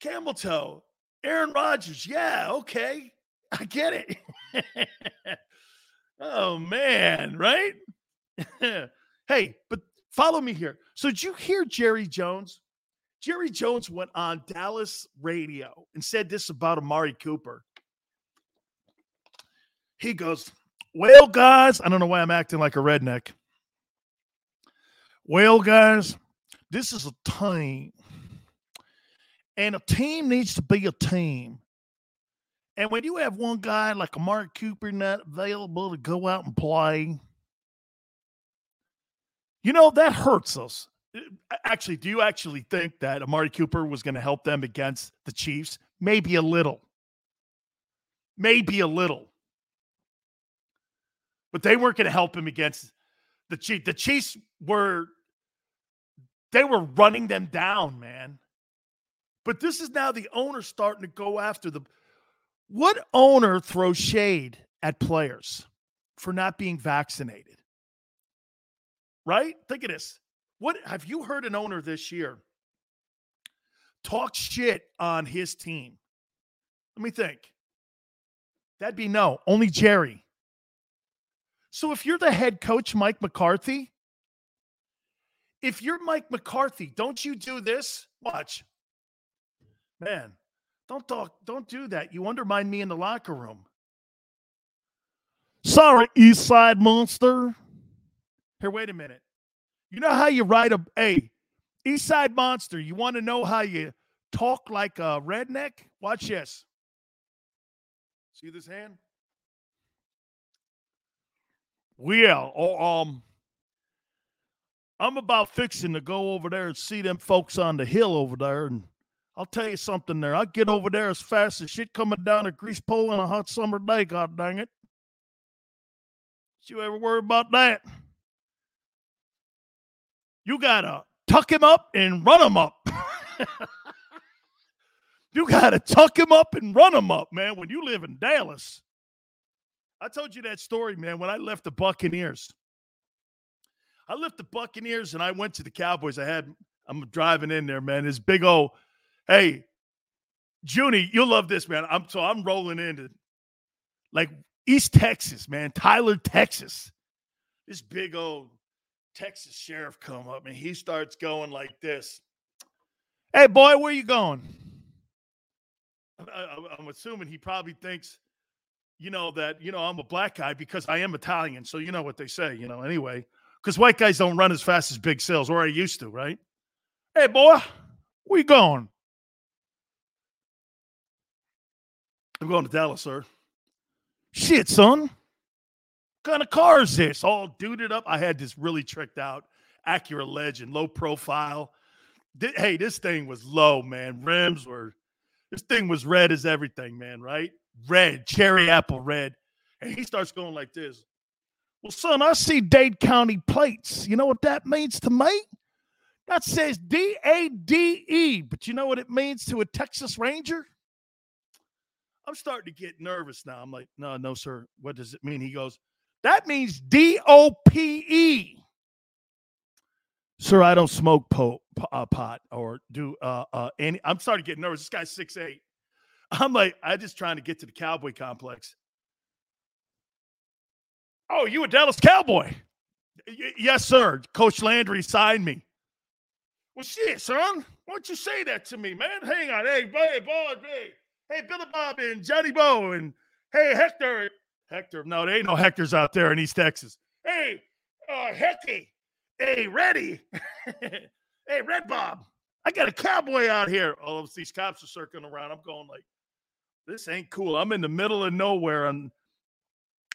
Camel toe. Aaron Rodgers. Yeah, okay. I get it. oh man, right? hey, but follow me here. So did you hear Jerry Jones? Jerry Jones went on Dallas radio and said this about Amari Cooper. He goes, Well, guys, I don't know why I'm acting like a redneck. Well, guys, this is a team. And a team needs to be a team. And when you have one guy like Amari Cooper not available to go out and play, you know, that hurts us. Actually, do you actually think that Amari Cooper was going to help them against the Chiefs? Maybe a little. Maybe a little. But they weren't going to help him against the Chiefs. The Chiefs were they were running them down, man. But this is now the owner starting to go after the what owner throws shade at players for not being vaccinated? Right? Think of this. What have you heard an owner this year talk shit on his team? Let me think. That'd be no, only Jerry. So if you're the head coach, Mike McCarthy, if you're Mike McCarthy, don't you do this? Watch. Man, don't talk, don't do that. You undermine me in the locker room. Sorry, East Side Monster. Here, wait a minute. You know how you write a hey, East Side Monster, you want to know how you talk like a redneck? Watch this. See this hand? Well, oh, um, I'm about fixing to go over there and see them folks on the hill over there and I'll tell you something there. I'll get over there as fast as shit coming down a grease pole on a hot summer day, god dang it. Did You ever worry about that? You gotta tuck him up and run him up. you gotta tuck him up and run him up, man, when you live in Dallas. I told you that story, man, when I left the Buccaneers. I left the Buccaneers and I went to the Cowboys. I had I'm driving in there, man. This big old Hey, Junie, you'll love this, man. I'm so I'm rolling into like East Texas, man, Tyler, Texas. This big old Texas sheriff come up and he starts going like this. Hey, boy, where you going? I, am assuming he probably thinks, you know, that you know I'm a black guy because I am Italian. So you know what they say, you know. Anyway, because white guys don't run as fast as big sales, or I used to, right? Hey, boy, where you going? I'm going to Dallas, sir. Shit, son. Kind of car is this? All duded up. I had this really tricked out Acura Legend, low profile. Hey, this thing was low, man. Rims were, this thing was red as everything, man, right? Red, cherry apple red. And he starts going like this. Well, son, I see Dade County plates. You know what that means to me? That says D A D E, but you know what it means to a Texas Ranger? I'm starting to get nervous now. I'm like, no, no, sir. What does it mean? He goes, that means D O P E. Sir, I don't smoke po- uh, pot or do uh, uh, any. I'm starting to get nervous. This guy's six eight. I'm like, I'm just trying to get to the cowboy complex. Oh, you a Dallas Cowboy? Y- yes, sir. Coach Landry signed me. Well, shit, son. Why don't you say that to me, man? Hang on. Hey, hey, boy, hey. Hey, Billy Bob and Johnny Bo and hey, Hector. Hector. No, there ain't no Hectors out there in East Texas. Hey, uh, Hecky. Hey, Reddy. hey, Red Bob. I got a cowboy out here. All of these cops are circling around. I'm going like, this ain't cool. I'm in the middle of nowhere. I'm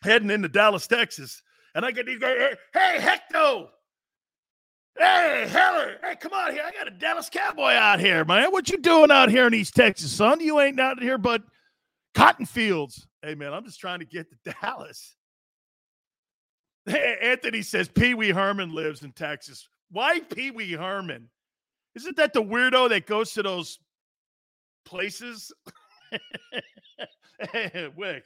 heading into Dallas, Texas. And I get these guys, hey, Hector. Hey, Heller. Hey, come on here. I got a Dallas Cowboy out here, man. What you doing out here in East Texas, son? You ain't out here but cotton fields. Hey, man, I'm just trying to get to Dallas. Anthony says Pee Wee Herman lives in Texas. Why Pee Wee Herman? Isn't that the weirdo that goes to those places? hey, Wick.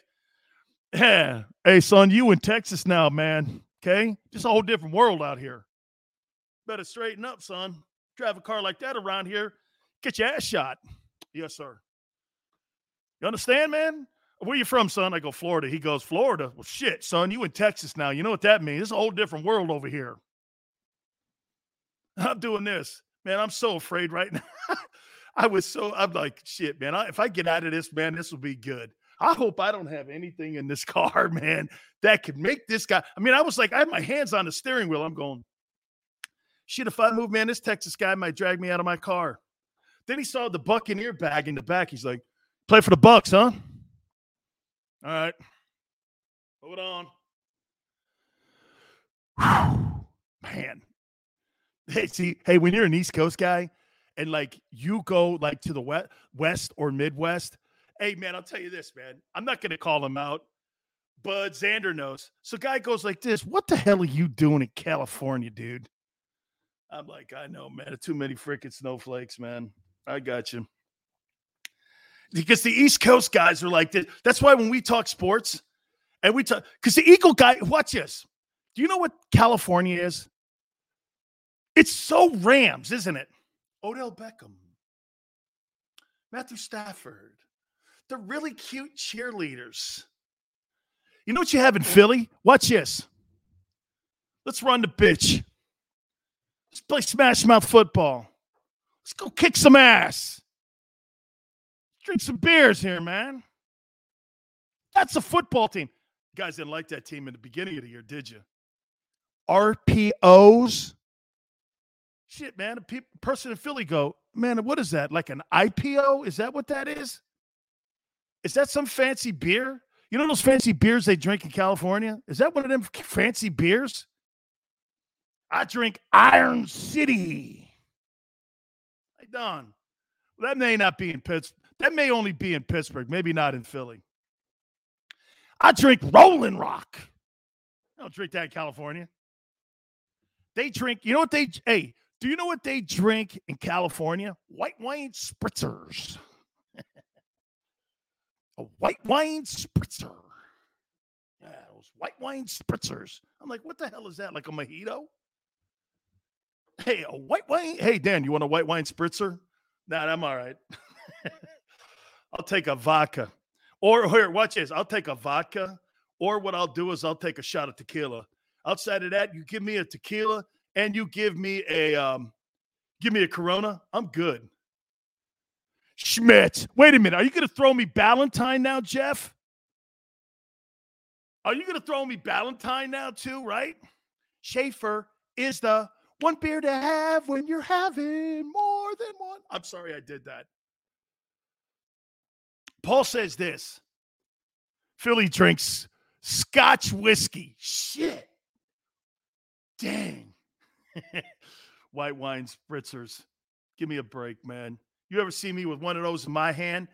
Hey, son, you in Texas now, man. Okay? Just a whole different world out here. Better straighten up, son. Drive a car like that around here, get your ass shot. Yes, sir. You understand, man? Where you from, son? I go, Florida. He goes, Florida. Well, shit, son, you in Texas now. You know what that means? It's a whole different world over here. I'm doing this. Man, I'm so afraid right now. I was so, I'm like, shit, man. I, if I get out of this, man, this will be good. I hope I don't have anything in this car, man, that could make this guy. I mean, I was like, I had my hands on the steering wheel. I'm going, Shit, if I move, man, this Texas guy might drag me out of my car. Then he saw the Buccaneer bag in the back. He's like, play for the Bucks, huh? All right. Hold on. Man. Hey, see, hey, when you're an East Coast guy and like you go like to the west, west or Midwest, hey man, I'll tell you this, man. I'm not gonna call him out. Bud Xander knows. So guy goes like this. What the hell are you doing in California, dude? I'm like, I know, man. Too many freaking snowflakes, man. I got you. Because the East Coast guys are like this. That's why when we talk sports and we talk, because the Eagle guy, watch this. Do you know what California is? It's so Rams, isn't it? Odell Beckham, Matthew Stafford. They're really cute cheerleaders. You know what you have in Philly? Watch this. Let's run the bitch. Let's play smash mouth football. Let's go kick some ass. Drink some beers here, man. That's a football team. You guys didn't like that team in the beginning of the year, did you? RPOs. Shit, man. A pe- person in Philly go, man, what is that? Like an IPO? Is that what that is? Is that some fancy beer? You know those fancy beers they drink in California? Is that one of them fancy beers? I drink Iron City. Hey, Don, that may not be in Pittsburgh. That may only be in Pittsburgh, maybe not in Philly. I drink Rolling Rock. I don't drink that in California. They drink, you know what they, hey, do you know what they drink in California? White wine spritzers. a white wine spritzer. Yeah, those white wine spritzers. I'm like, what the hell is that? Like a mojito? Hey, a white wine. Hey, Dan, you want a white wine spritzer? Nah, I'm all right. I'll take a vodka. Or here, watch this. I'll take a vodka. Or what I'll do is I'll take a shot of tequila. Outside of that, you give me a tequila and you give me a um, give me a Corona. I'm good. Schmidt, wait a minute. Are you going to throw me Ballantine now, Jeff? Are you going to throw me Ballantine now too? Right? Schaefer is the one beer to have when you're having more than one. I'm sorry I did that. Paul says this Philly drinks Scotch whiskey. Shit. Dang. White wine spritzers. Give me a break, man. You ever see me with one of those in my hand?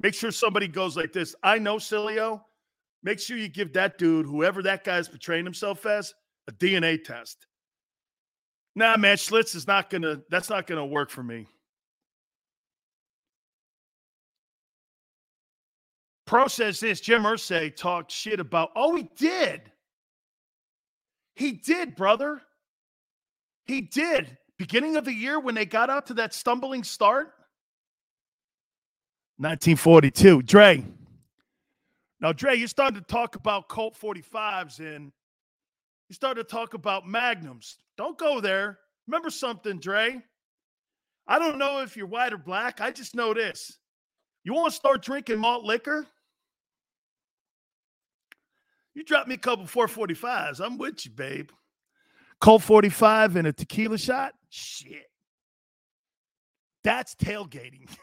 Make sure somebody goes like this. I know Sileo. Make sure you give that dude, whoever that guy's portraying himself as, a DNA test. Nah, man, Schlitz is not gonna. That's not gonna work for me. Pro says this. Jim Irsay talked shit about. Oh, he did. He did, brother. He did. Beginning of the year when they got out to that stumbling start. 1942. Dre. Now, Dre, you started to talk about Colt 45s and you started to talk about Magnums. Don't go there. Remember something, Dre? I don't know if you're white or black. I just know this. You want to start drinking malt liquor? You drop me a couple 445s. I'm with you, babe. Colt 45 and a tequila shot? Shit. That's tailgating.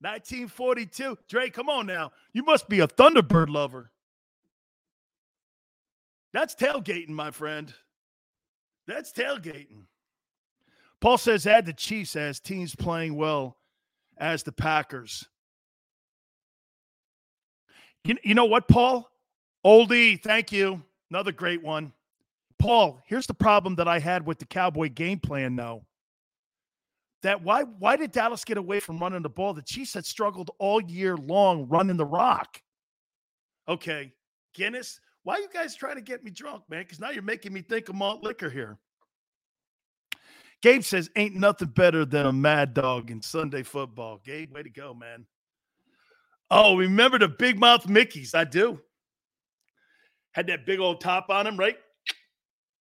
1942. Dre, come on now. You must be a Thunderbird lover. That's tailgating, my friend. That's tailgating. Paul says add the Chiefs as teams playing well as the Packers. You, you know what, Paul? Oldie, thank you. Another great one. Paul, here's the problem that I had with the Cowboy game plan, though. That why why did Dallas get away from running the ball? The Chiefs had struggled all year long running the rock. Okay, Guinness, why are you guys trying to get me drunk, man? Because now you're making me think of malt liquor here. Gabe says, ain't nothing better than a mad dog in Sunday football. Gabe, way to go, man. Oh, remember the big mouth Mickeys? I do. Had that big old top on him, right?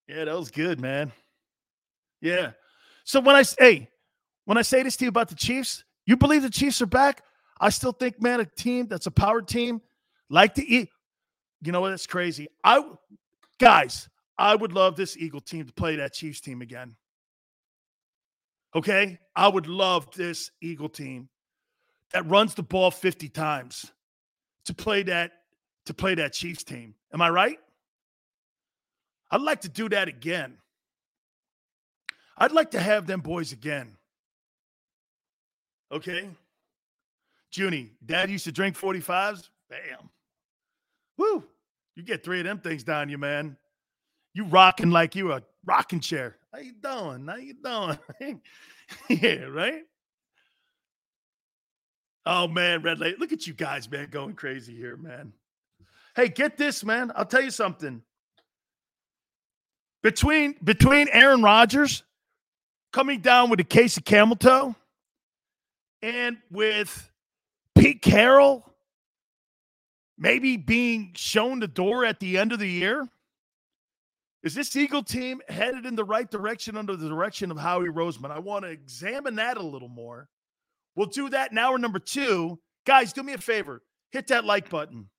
Yeah, that was good, man. Yeah. So when I say, when I say this to you about the Chiefs, you believe the Chiefs are back? I still think, man, a team that's a power team, like the eat. You know what? That's crazy. I guys, I would love this Eagle team to play that Chiefs team again. Okay, I would love this Eagle team that runs the ball 50 times to play that to play that Chiefs team. Am I right? I'd like to do that again. I'd like to have them boys again. Okay? Junie, dad used to drink 45s. Bam. Woo. You get three of them things down you, man. You rocking like you a rocking chair. How you doing? How you doing? yeah, right? Oh man, Red Lake. Look at you guys, man, going crazy here, man. Hey, get this, man. I'll tell you something. Between between Aaron Rodgers coming down with a case of camel toe and with Pete Carroll maybe being shown the door at the end of the year? Is this Eagle team headed in the right direction under the direction of Howie Roseman? I want to examine that a little more. We'll do that in hour number two. Guys, do me a favor hit that like button.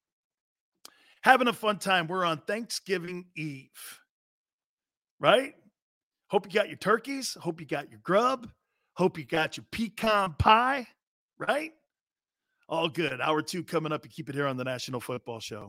Having a fun time. We're on Thanksgiving Eve, right? Hope you got your turkeys. Hope you got your grub. Hope you got your pecan pie, right? All good. Hour two coming up. You keep it here on the National Football Show.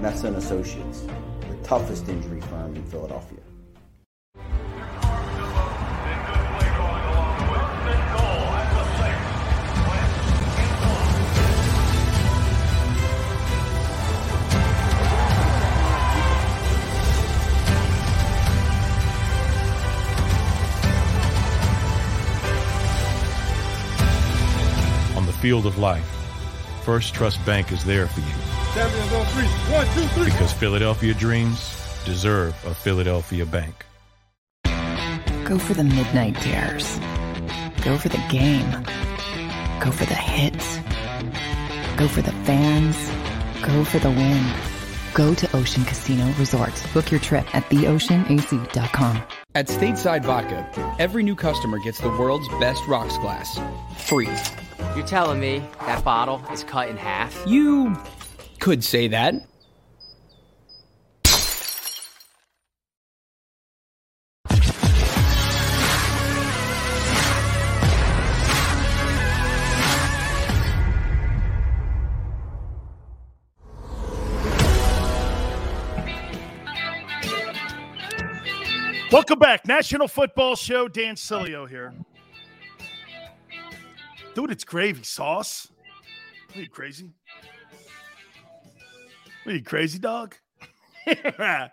Messa and Associates, the toughest injury firm in Philadelphia. On the field of life, Firstrust Bank is there for you Champions on three. One, two, three. because Philadelphia dreams deserve a Philadelphia bank. Go for the midnight dares. Go for the game. Go for the hits. Go for the fans. Go for the win. Go to Ocean Casino Resort. Book your trip at theoceanac.com. At Stateside Vodka, every new customer gets the world's best rocks glass, free. You're telling me that bottle is cut in half? You could say that. Welcome back. National Football Show. Dan Sileo here. Dude, it's gravy sauce. Are you crazy? Are you crazy, dog? right?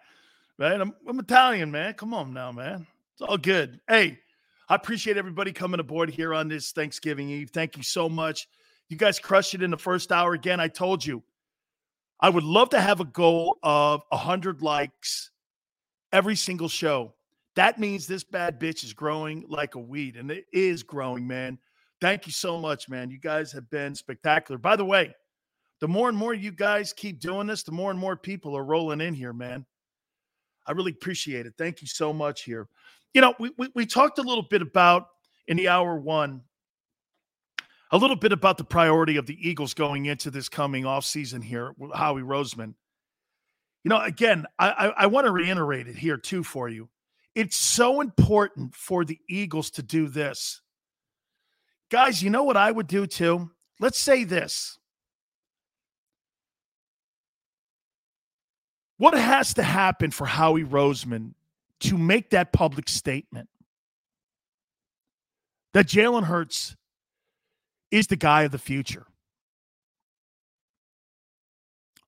I'm, I'm Italian, man. Come on now, man. It's all good. Hey, I appreciate everybody coming aboard here on this Thanksgiving Eve. Thank you so much. You guys crushed it in the first hour. Again, I told you I would love to have a goal of 100 likes every single show. That means this bad bitch is growing like a weed, and it is growing, man. Thank you so much, man. You guys have been spectacular. By the way, the more and more you guys keep doing this, the more and more people are rolling in here, man. I really appreciate it. Thank you so much here. You know, we, we, we talked a little bit about in the hour one a little bit about the priority of the Eagles going into this coming offseason here, Howie Roseman. You know, again, I, I, I want to reiterate it here too for you. It's so important for the Eagles to do this. Guys, you know what I would do too? Let's say this. What has to happen for Howie Roseman to make that public statement that Jalen Hurts is the guy of the future?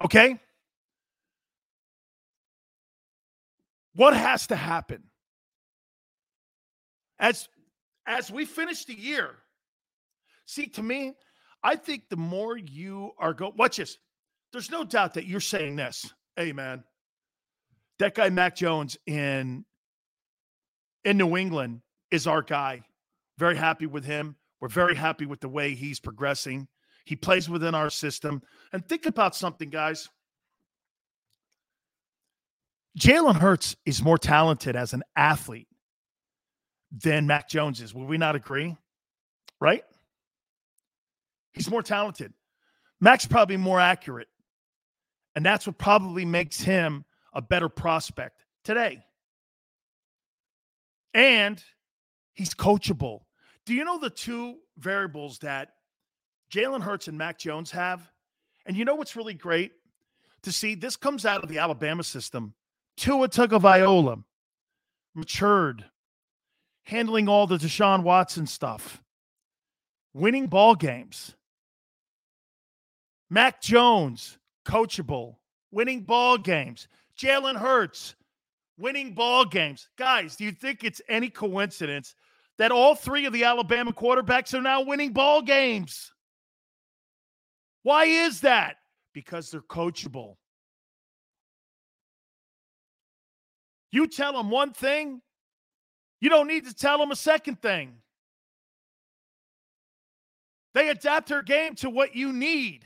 Okay? What has to happen? As as we finish the year, see to me, I think the more you are go watch this. There's no doubt that you're saying this. Hey man, that guy Mac Jones in in New England is our guy. Very happy with him. We're very happy with the way he's progressing. He plays within our system. And think about something, guys. Jalen Hurts is more talented as an athlete than Mac Jones is. Will we not agree? Right? He's more talented. Mac's probably more accurate. And that's what probably makes him a better prospect today. And he's coachable. Do you know the two variables that Jalen Hurts and Mac Jones have? And you know what's really great to see? This comes out of the Alabama system. Tua Tagovailoa matured, handling all the Deshaun Watson stuff, winning ball games. Mac Jones, coachable, winning ball games. Jalen Hurts, winning ball games. Guys, do you think it's any coincidence that all three of the Alabama quarterbacks are now winning ball games? Why is that? Because they're coachable. You tell them one thing, you don't need to tell them a second thing. They adapt their game to what you need.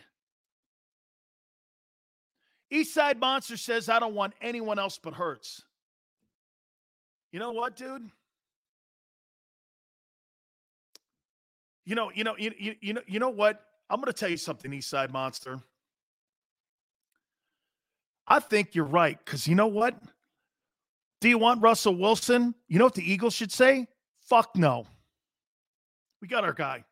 Eastside Monster says, I don't want anyone else but Hurts. You know what, dude? You know, you know, you, you, you know, you know what? I'm to tell you something, Eastside Monster. I think you're right because you know what? Do you want Russell Wilson? You know what the Eagles should say? Fuck no. We got our guy.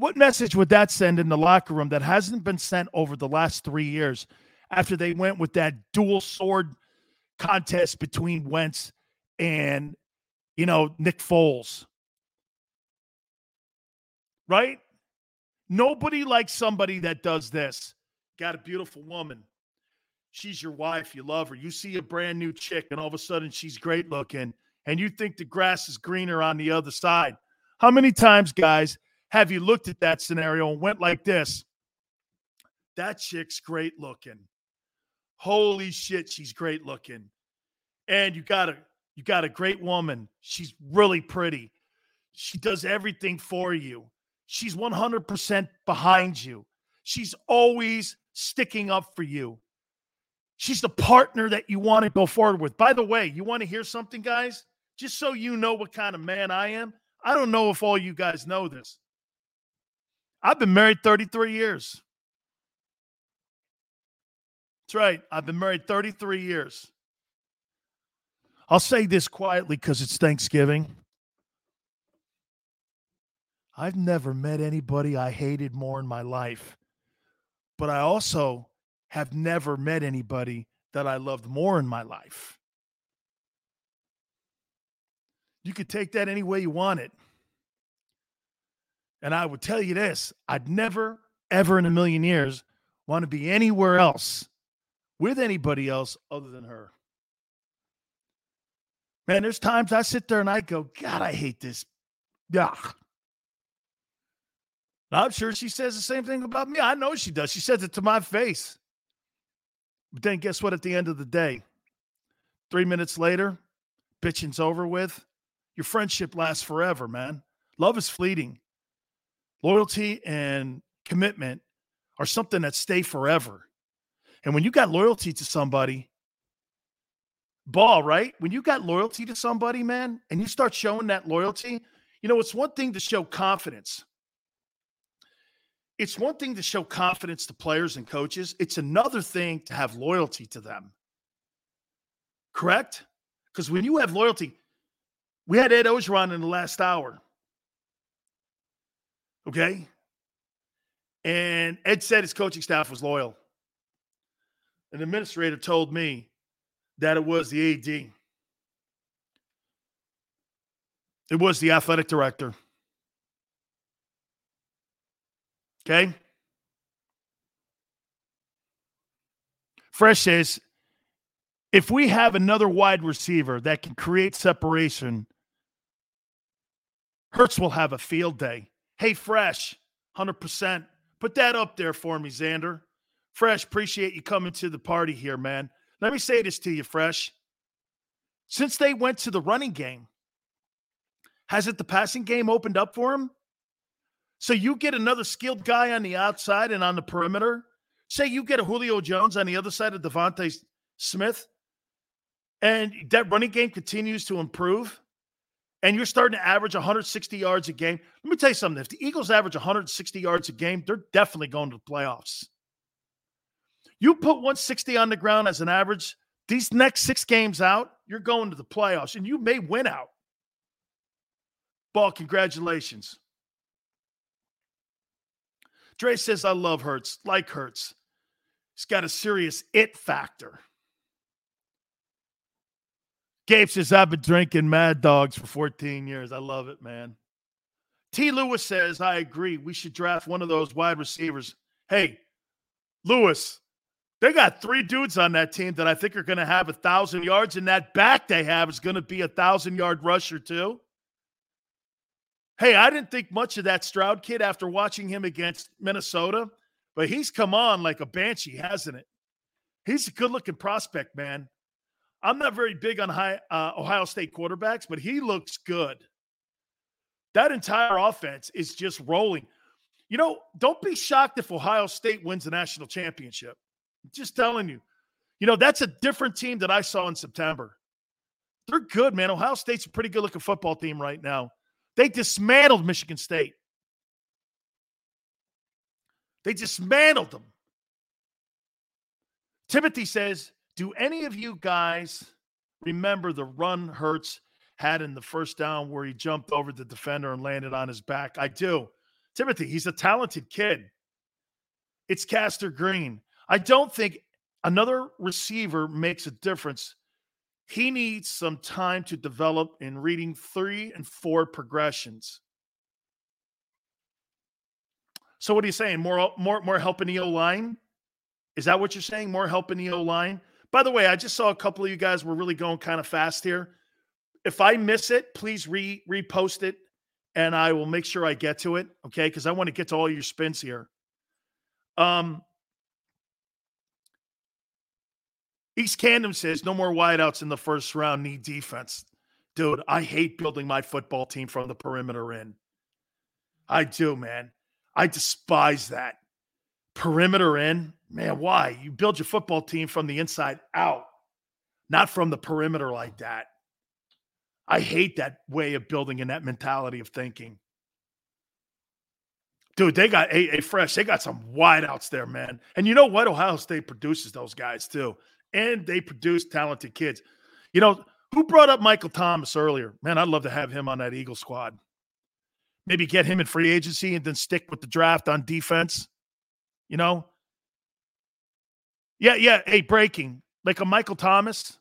What message would that send in the locker room that hasn't been sent over the last three years after they went with that dual sword contest between Wentz and, you know, Nick Foles? Right? Nobody likes somebody that does this. Got a beautiful woman she's your wife, you love her. You see a brand new chick, and all of a sudden she's great looking, and you think the grass is greener on the other side. How many times, guys, have you looked at that scenario and went like this? That chick's great looking. Holy shit, she's great looking. And you got a you got a great woman. She's really pretty. She does everything for you. She's 100% behind you. She's always sticking up for you. She's the partner that you want to go forward with. By the way, you want to hear something, guys? Just so you know what kind of man I am. I don't know if all you guys know this. I've been married 33 years. That's right. I've been married 33 years. I'll say this quietly because it's Thanksgiving. I've never met anybody I hated more in my life. But I also have never met anybody that I loved more in my life. You could take that any way you want it. And I would tell you this I'd never, ever in a million years want to be anywhere else with anybody else other than her. Man, there's times I sit there and I go, God, I hate this. Yeah. I'm sure she says the same thing about me. I know she does. She says it to my face. But then guess what? At the end of the day, three minutes later, bitching's over with. Your friendship lasts forever, man. Love is fleeting. Loyalty and commitment are something that stay forever. And when you got loyalty to somebody, ball, right? When you got loyalty to somebody, man, and you start showing that loyalty, you know, it's one thing to show confidence. it's one thing to show confidence to players and coaches, it's another thing to have loyalty to them. Correct? Because when you have loyalty, we had Ed Orgeron in the last hour. Okay. And Ed said his coaching staff was loyal. An administrator told me that it was the AD. It was the athletic director. Okay. Fresh says if we have another wide receiver that can create separation, Hurts will have a field day. Hey, Fresh, 100%. Put that up there for me, Xander. Fresh, appreciate you coming to the party here, man. Let me say this to you, Fresh. Since they went to the running game, hasn't the passing game opened up for him? So you get another skilled guy on the outside and on the perimeter. Say you get a Julio Jones on the other side of DeVonta Smith, and that running game continues to improve, and you're starting to average 160 yards a game. Let me tell you something. If the Eagles average 160 yards a game, they're definitely going to the playoffs. You put 160 on the ground as an average, these next six games out, you're going to the playoffs, and you may win out. Ball, congratulations. Dre says, I love Hurts, like Hurts. He's got a serious it factor. Gabe says, I've been drinking Mad Dogs for 14 years. I love it, man. T. Lewis says, I agree. We should draft one of those wide receivers. Hey, Lewis, they got three dudes on that team that I think are going to have a thousand yards, and that back they have is going to be a thousand yard rusher, too. Hey, I didn't think much of that Stroud kid after watching him against Minnesota, but he's come on like a banshee, hasn't it? He's a good looking prospect, man. I'm not very big on high, uh, Ohio State quarterbacks, but he looks good. That entire offense is just rolling. You know, don't be shocked if Ohio State wins the national championship. I'm just telling you. You know, that's a different team that I saw in September. They're good, man. Ohio State's a pretty good looking football team right now. They dismantled Michigan State. They dismantled them. Timothy says, Do any of you guys remember the run Hurts had in the first down where he jumped over the defender and landed on his back? I do. Timothy, he's a talented kid. It's Castor Green. I don't think another receiver makes a difference he needs some time to develop in reading three and four progressions. So what are you saying? More more more help in the O line? Is that what you're saying? More help in the O line? By the way, I just saw a couple of you guys were really going kind of fast here. If I miss it, please re repost it and I will make sure I get to it. Okay. Because I want to get to all your spins here. Um, East Camden says no more wideouts in the first round. Need defense, dude. I hate building my football team from the perimeter in. I do, man. I despise that perimeter in. Man, why? You build your football team from the inside out, not from the perimeter like that. I hate that way of building and that mentality of thinking. Dude, they got a, fresh. They got some wideouts there, man. And you know what? Ohio State produces those guys too and they produce talented kids. You know, who brought up Michael Thomas earlier? Man, I'd love to have him on that Eagle squad. Maybe get him in free agency and then stick with the draft on defense. You know? Yeah, yeah. Hey, breaking. Like a Michael Thomas.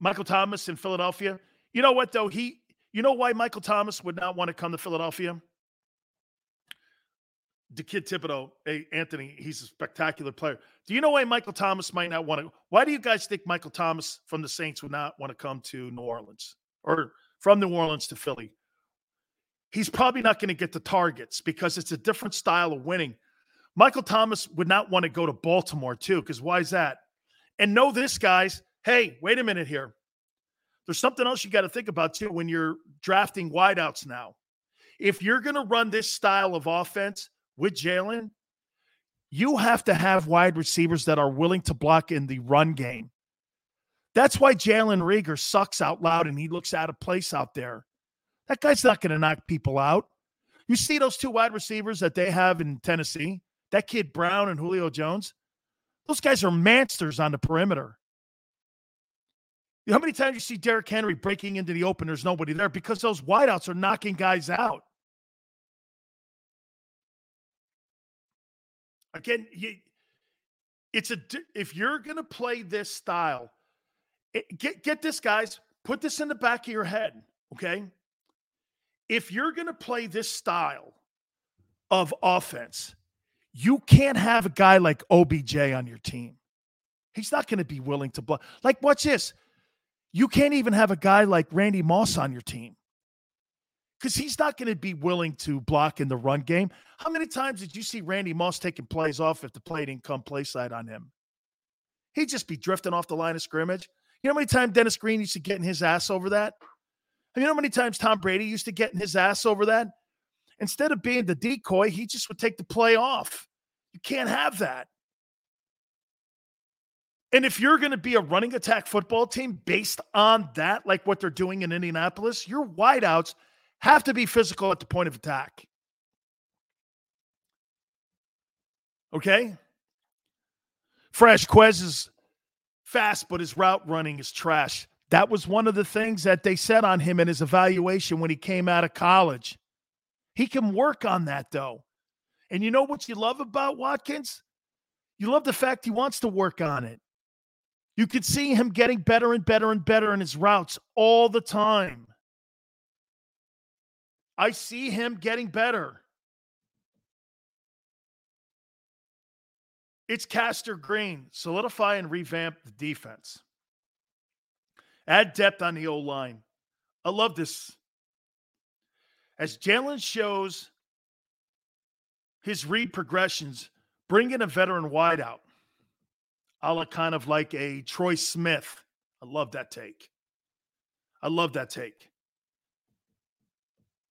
Michael Thomas in Philadelphia. You know what, though? He, you know why Michael Thomas would not want to come to Philadelphia? the kid Thibodeaux, hey, Anthony, he's a spectacular player. Do you know why Michael Thomas might not want to? Why do you guys think Michael Thomas from the Saints would not want to come to New Orleans or from New Orleans to Philly? He's probably not going to get the targets because it's a different style of winning. Michael Thomas would not want to go to Baltimore too, because why is that? And know this, guys. Hey, wait a minute here. There's something else you got to think about too when you're drafting wideouts now. If you're going to run this style of offense, with Jalen, you have to have wide receivers that are willing to block in the run game. That's why Jalen Reagor sucks out loud and he looks out of place out there. That guy's not going to knock people out. You see those two wide receivers that they have in Tennessee? That kid Brown and Julio Jones? Those guys are monsters on the perimeter. How many times you see Derrick Henry breaking into the open, there's nobody there because those wideouts are knocking guys out. Again, you, it's a if you're going to play this style, it, get get this guys, put this in the back of your head, okay? If you're going to play this style of offense, you can't have a guy like OBJ on your team. He's not going to be willing to block. Like, what's this? You can't even have a guy like Randy Moss on your team because he's not going to be willing to block in the run game. How many times did you see Randy Moss taking plays off if the play didn't come play side on him? He'd just be drifting off the line of scrimmage. You know how many times Dennis Green used to get in his ass over that? You know how many times Tom Brady used to get in his ass over that? Instead of being the decoy, he just would take the play off. You can't have that. And if you're going to be a running attack football team based on that, like what they're doing in Indianapolis, your wideouts have to be physical at the point of attack. Okay? Fresh Quez is fast, but his route running is trash. That was one of the things that they said on him in his evaluation when he came out of college. He can work on that, though. And you know what you love about Watkins? You love the fact he wants to work on it. You could see him getting better and better and better in his routes all the time. I see him getting better. It's Castor Green. Solidify and revamp the defense. Add depth on the O line. I love this. As Jalen shows his read progressions, bring in a veteran wideout, a la kind of like a Troy Smith. I love that take. I love that take.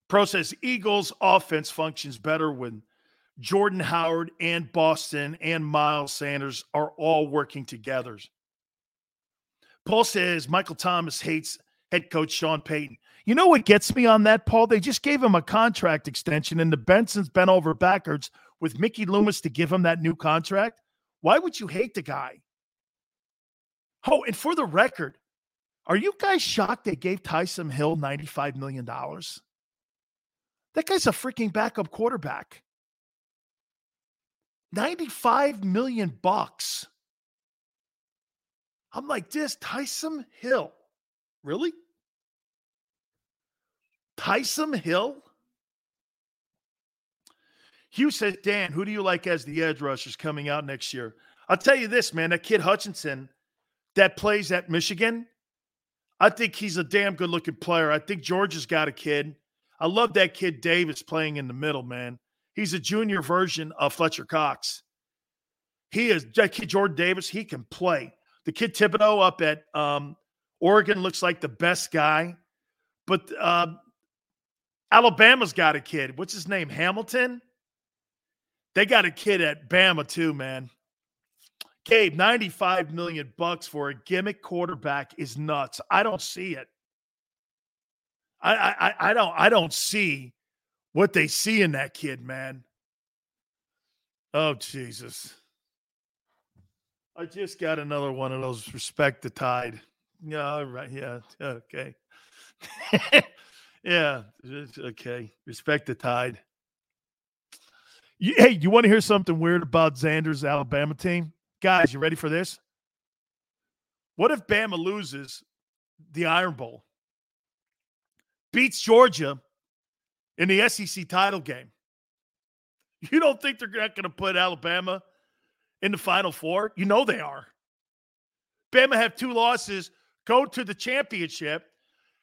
Pro says Eagles offense functions better when Jordan Howard and Boston and Miles Sanders are all working together. Paul says Michael Thomas hates head coach Sean Payton. You know what gets me on that, Paul? They just gave him a contract extension, and the Bensons bent over backwards with Mickey Loomis to give him that new contract. Why would you hate the guy? Oh, and for the record, are you guys shocked they gave Taysom Hill $95 million? That guy's a freaking backup quarterback. 95 million bucks. I'm like, this Taysom Hill. Really? Taysom Hill? Hugh says, Dan, who do you like as the edge rushers coming out next year? I'll tell you this, man. That kid Hutchinson that plays at Michigan, I think he's a damn good looking player. I think Georgia's got a kid. I love that kid Davis playing in the middle, man. He's a junior version of Fletcher Cox. He is that kid Jordan Davis. He can play. The kid Thibodeaux up at um, Oregon looks like the best guy, but uh, Alabama's got a kid. What's his name? Hamilton. They got a kid at Bama too, man. Gabe, 95 million bucks for a gimmick quarterback is nuts. I don't see it. I I I don't I don't see what they see in that kid, man. Oh Jesus. I just got another one of those respect the tide. Yeah, right. Yeah. Okay. yeah. Okay. Respect the tide. You, hey, you want to hear something weird about Xander's Alabama team? Guys, you ready for this? What if Bama loses the Iron Bowl? Beats Georgia in the SEC title game. You don't think they're not going to put Alabama in the Final Four? You know they are. Bama have two losses, go to the championship,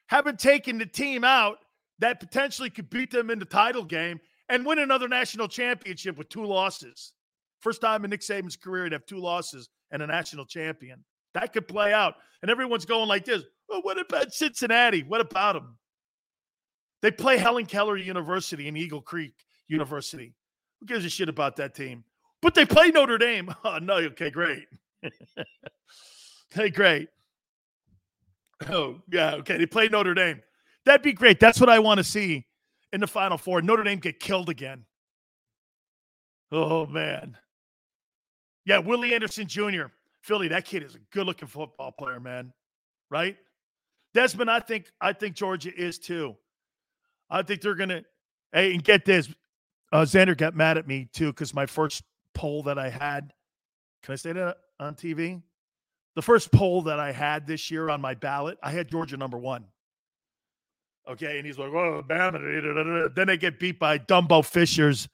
haven't taken the team out that potentially could beat them in the title game and win another national championship with two losses. First time in Nick Saban's career to have two losses and a national champion. That could play out. And everyone's going like this. Oh, what about Cincinnati? What about them? They play Helen Keller University and Eagle Creek University. Who gives a shit about that team? But they play Notre Dame. Oh, no. Okay, great. hey, great. Oh, yeah. Okay. They play Notre Dame. That'd be great. That's what I want to see in the Final Four. Notre Dame get killed again. Oh man. Yeah, Willie Anderson Jr. Philly, that kid is a good-looking football player, man. Right? Desmond, I think I think Georgia is too. I think they're gonna. Hey, and get this, uh, Xander got mad at me too because my first poll that I had. Can I say that on TV? The first poll that I had this year on my ballot, I had Georgia number one. Okay, and he's like, "Oh, Bama." Then they get beat by Dumbo Fisher's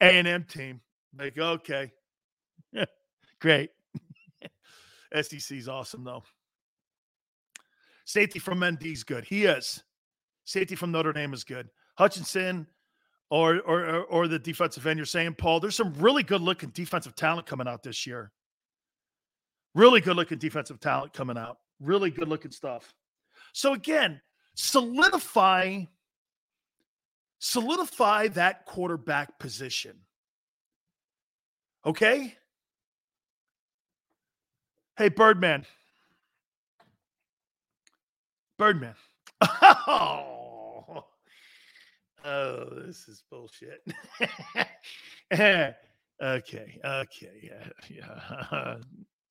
A and M team. Like, okay, great. SEC's awesome though. Safety from Mendy's good. He is. Safety from Notre Dame is good. Hutchinson or or or the defensive end you're saying, Paul, there's some really good looking defensive talent coming out this year. Really good looking defensive talent coming out. Really good looking stuff. So again, solidify solidify that quarterback position. Okay? Hey Birdman. Birdman. Oh, oh this is bullshit. okay, okay, yeah, yeah.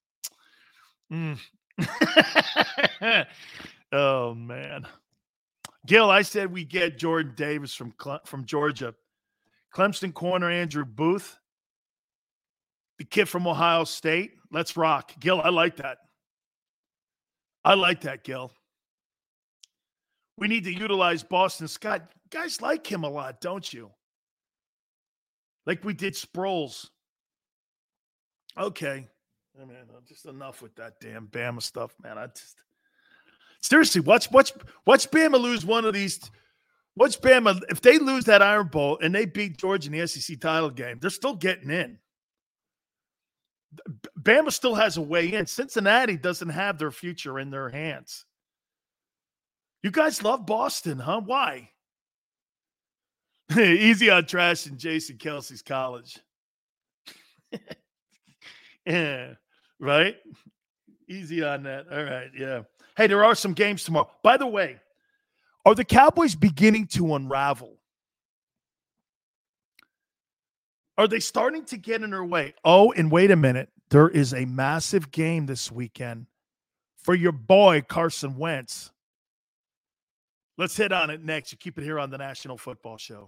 Mm. oh man, Gil, I said we get Jordan Davis from from Georgia, Clemson corner Andrew Booth, the kid from Ohio State. Let's rock, Gil. I like that. I like that, Gil. We need to utilize Boston Scott. Guys like him a lot, don't you? Like we did Sproles. Okay. I mean, uh, just enough with that damn Bama stuff, man. I just seriously watch watch watch Bama lose one of these. Watch Bama if they lose that Iron Bowl and they beat Georgia in the SEC title game, they're still getting in. Bama still has a way in. Cincinnati doesn't have their future in their hands. You guys love Boston, huh? Why? Easy on trash in Jason Kelce's college. yeah, right? Easy on that. All right. Yeah. Hey, there are some games tomorrow. By the way, are the Cowboys beginning to unravel? Are they starting to get in their way? Oh, and wait a minute. There is a massive game this weekend for your boy, Carson Wentz. Let's hit on it next. You keep it here on the National Football Show.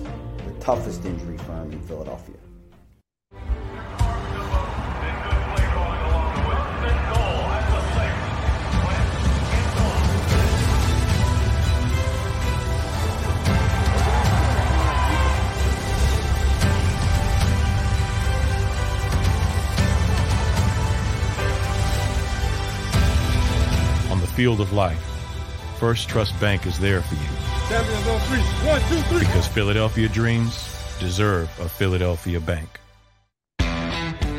toughest injury firm in Philadelphia. On the field of life, Firstrust Bank is there for you. Champions on three. One, two, three. Because Philadelphia dreams deserve a Philadelphia bank.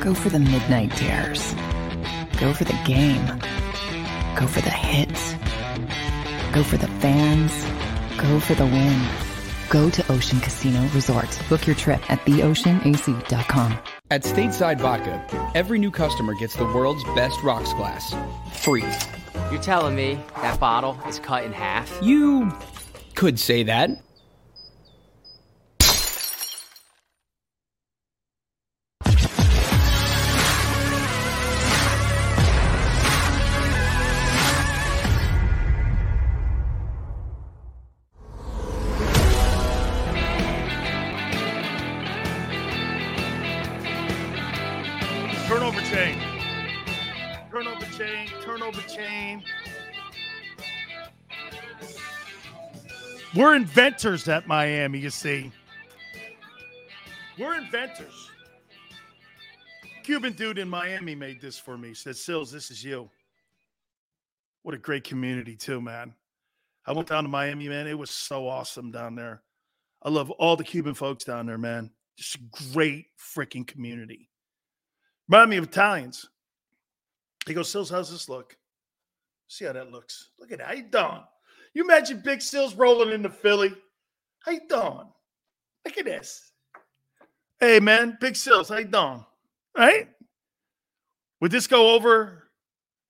Go for the midnight dares. Go for the game. Go for the hits. Go for the fans. Go for the win. Go to Ocean Casino Resort. Book your trip at theoceanac.com. At Stateside Vodka, every new customer gets the world's best rocks glass. Free. You're telling me that bottle is cut in half? You could say that. We're inventors at Miami, you see. We're inventors. Cuban dude in Miami made this for me. Said, Sills, this is you. What a great community, too, man. I went down to Miami, man. It was so awesome down there. I love all the Cuban folks down there, man. Just a great freaking community. Remind me of Italians. He goes, Sills, how's this look? See how that looks. Look at that. How you doing? You imagine Big Sills rolling into Philly. How you doing? Look at this. Hey man, Big Sills, how you doing? Right? Would this go over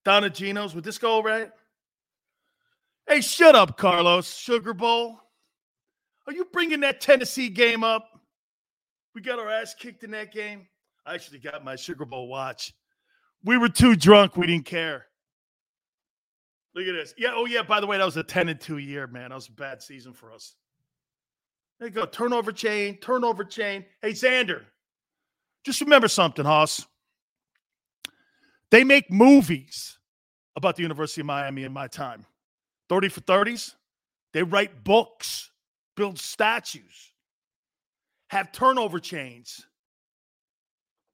down at Gino's? Would this go over right? Hey, shut up, Carlos. Sugar Bowl. Are you bringing that Tennessee game up? We got our ass kicked in that game. I actually got my Sugar Bowl watch. We were too drunk. We didn't care. Look at this. Yeah. Oh, yeah. By the way, that was a 10 and 2 year, man. That was a bad season for us. There you go. Turnover chain, turnover chain. Hey, Xander, just remember something, Hoss. They make movies about the University of Miami in my time. 30 for 30s. They write books, build statues, have turnover chains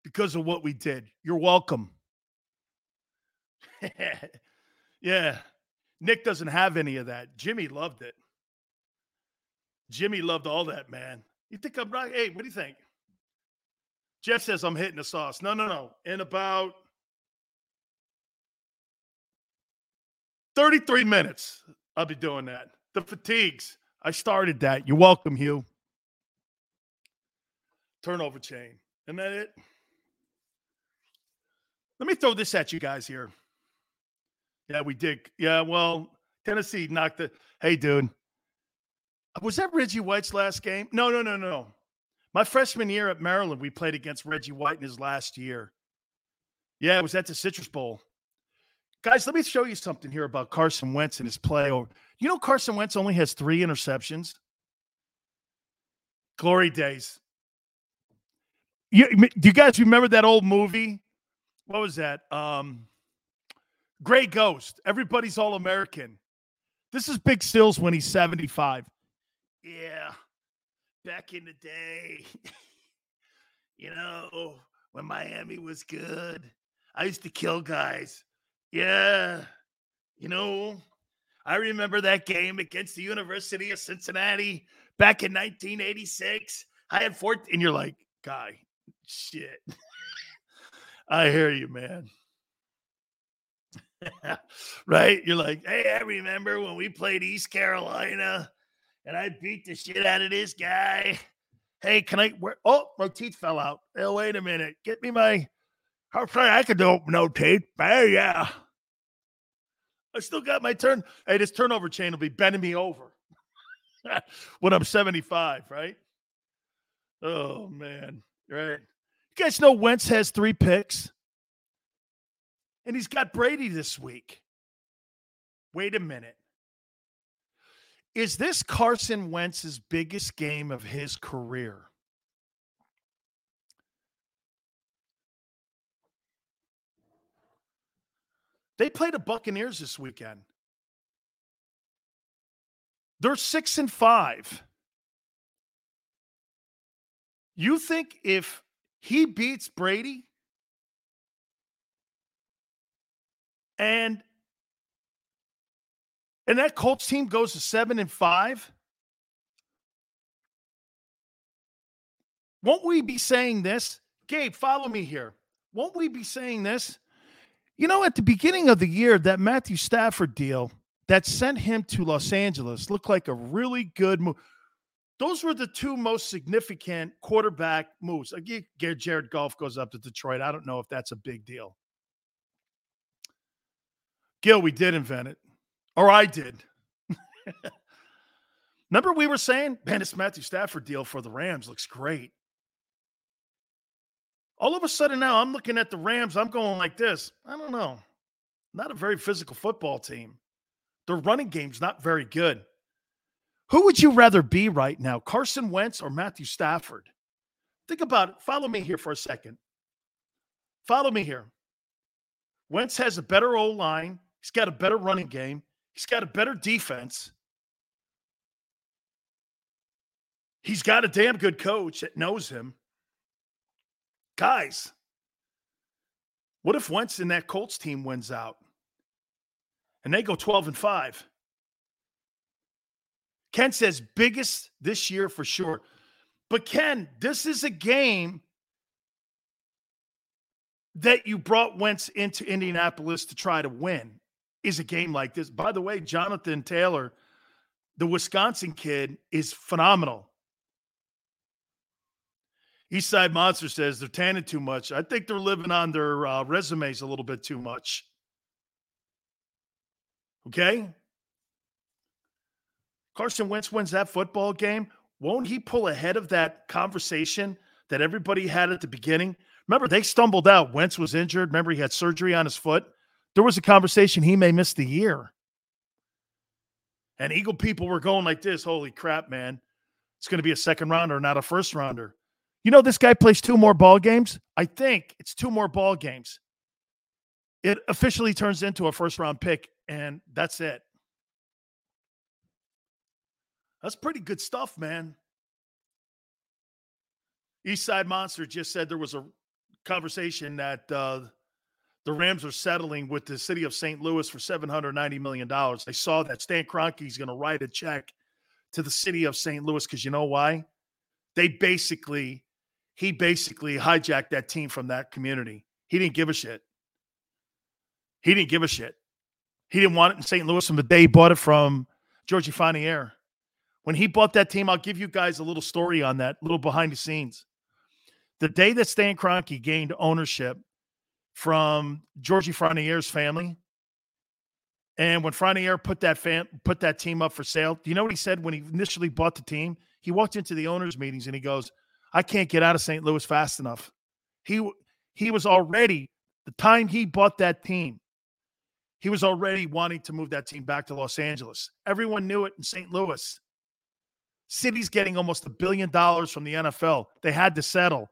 because of what we did. You're welcome. yeah. Nick doesn't have any of that. Jimmy loved it. Jimmy loved all that, man. You think I'm right? Hey, what do you think? Jeff says I'm hitting the sauce. No, no, no. In about 33 minutes, I'll be doing that. The fatigues. I started that. You're welcome, Hugh. Turnover chain. Isn't that it? Let me throw this at you guys here. Yeah, we did. Yeah, well, Tennessee knocked the. Hey, dude. Was that Reggie White's last game? No, no, no, no. My freshman year at Maryland, we played against Reggie White in his last year. Yeah, it was at the Citrus Bowl. Guys, let me show you something here about Carson Wentz and his play. You know, Carson Wentz only has three interceptions. Glory days. You, do you guys remember that old movie? What was that? Um, Gray Ghost. Everybody's all American. This is Big Sills when he's 75. Yeah. Back in the day, you know, when Miami was good, I used to kill guys. Yeah. You know, I remember that game against the University of Cincinnati back in 1986. I had 14, and you're like, guy, shit. I hear you, man. right? You're like, hey, I remember when we played East Carolina and I beat the shit out of this guy. Hey, can I? Where, oh, my teeth fell out. Oh, wait a minute. Get me my. How sorry I could do no teeth. Hey, yeah. I still got my turn. Hey, this turnover chain will be bending me over when I'm 75, right? Oh man, right. You guys know Wentz has three picks, and he's got Brady this week. Wait a minute. Is this Carson Wentz's biggest game of his career? They play the Buccaneers this weekend. They're six and five. You think if he beats Brady and and that Colts team goes to seven and five, won't we be saying this? Gabe, follow me here. Won't we be saying this? You know, at the beginning of the year, that Matthew Stafford deal, that sent him to Los Angeles looked like a really good move. Those were the two most significant quarterback moves. Again, Jared Goff goes up to Detroit. I don't know if that's a big deal. Gil, we did invent it, or I did. Remember, we were saying, man, this Matthew Stafford deal for the Rams looks great. All of a sudden now I'm looking at the Rams, I'm going like this. I don't know. Not a very physical football team. Their running game's not very good. Who would you rather be right now, Carson Wentz or Matthew Stafford? Think about it. Follow me here for a second. Follow me here. Wentz has a better O line. He's got a better running game. He's got a better defense. He's got a damn good coach that knows him. Guys, what if Wentz and that Colts team wins out and they go 12 and 5? Ken says biggest this year for sure. But Ken, this is a game that you brought Wentz into Indianapolis to try to win. Is a game like this. By the way, Jonathan Taylor, the Wisconsin kid, is phenomenal. Eastside Monster says they're tanning too much. I think they're living on their uh, resumes a little bit too much. Okay. Carson Wentz wins that football game. Won't he pull ahead of that conversation that everybody had at the beginning? Remember, they stumbled out. Wentz was injured. Remember, he had surgery on his foot. There was a conversation he may miss the year. And Eagle people were going like this Holy crap, man. It's going to be a second rounder, not a first rounder. You know, this guy plays two more ball games. I think it's two more ball games. It officially turns into a first round pick, and that's it. That's pretty good stuff, man. Eastside Monster just said there was a conversation that uh, the Rams are settling with the city of St. Louis for $790 million. I saw that Stan Kroenke's going to write a check to the city of St. Louis because you know why? They basically he basically hijacked that team from that community. He didn't give a shit. He didn't give a shit. He didn't want it in St. Louis from the day he bought it from Georgie Frontiere. When he bought that team, I'll give you guys a little story on that, little behind the scenes. The day that Stan Kroenke gained ownership from Georgie Frontiere's family, and when Franier put that fam- put that team up for sale, do you know what he said when he initially bought the team? He walked into the owners' meetings and he goes, I can't get out of St. Louis fast enough. He he was already the time he bought that team. He was already wanting to move that team back to Los Angeles. Everyone knew it in St. Louis. City's getting almost a billion dollars from the NFL. They had to settle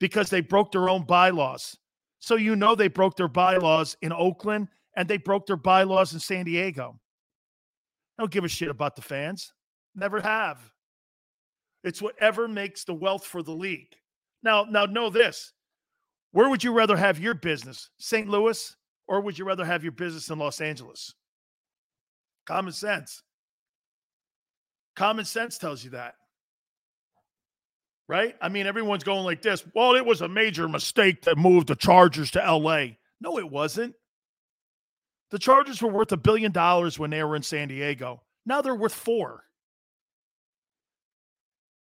because they broke their own bylaws. So you know they broke their bylaws in Oakland and they broke their bylaws in San Diego. I don't give a shit about the fans. Never have. It's whatever makes the wealth for the league. Now, now know this. Where would you rather have your business? St. Louis or would you rather have your business in Los Angeles? Common sense. Common sense tells you that. Right? I mean, everyone's going like this. Well, it was a major mistake to move the Chargers to LA. No, it wasn't. The Chargers were worth a billion dollars when they were in San Diego. Now they're worth four.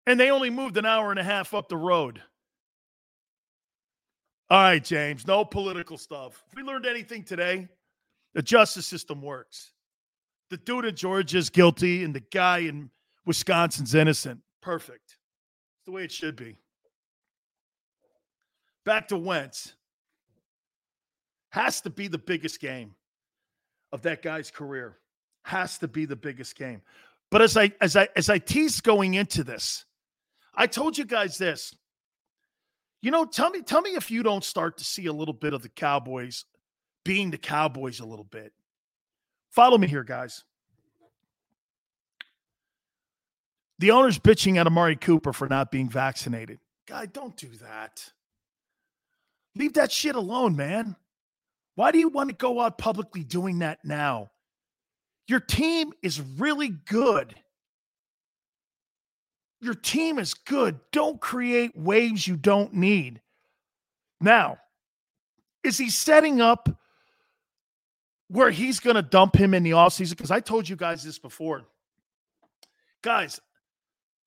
And they only moved an hour and a half up the road. All right, James, no political stuff. If we learned anything today, the justice system works. The dude in Georgia is guilty and the guy in Wisconsin's innocent. Perfect. The way it should be. Back to Wentz. Has to be the biggest game of that guy's career. Has to be the biggest game. But as I as I as I tease going into this, I told you guys this. You know, tell me, tell me if you don't start to see a little bit of the Cowboys being the Cowboys a little bit. Follow me here, guys. The owner's bitching at Amari Cooper for not being vaccinated. Guy, don't do that. Leave that shit alone, man. Why do you want to go out publicly doing that now? Your team is really good. Your team is good. Don't create waves you don't need. Now, is he setting up where he's going to dump him in the offseason? Because I told you guys this before. Guys,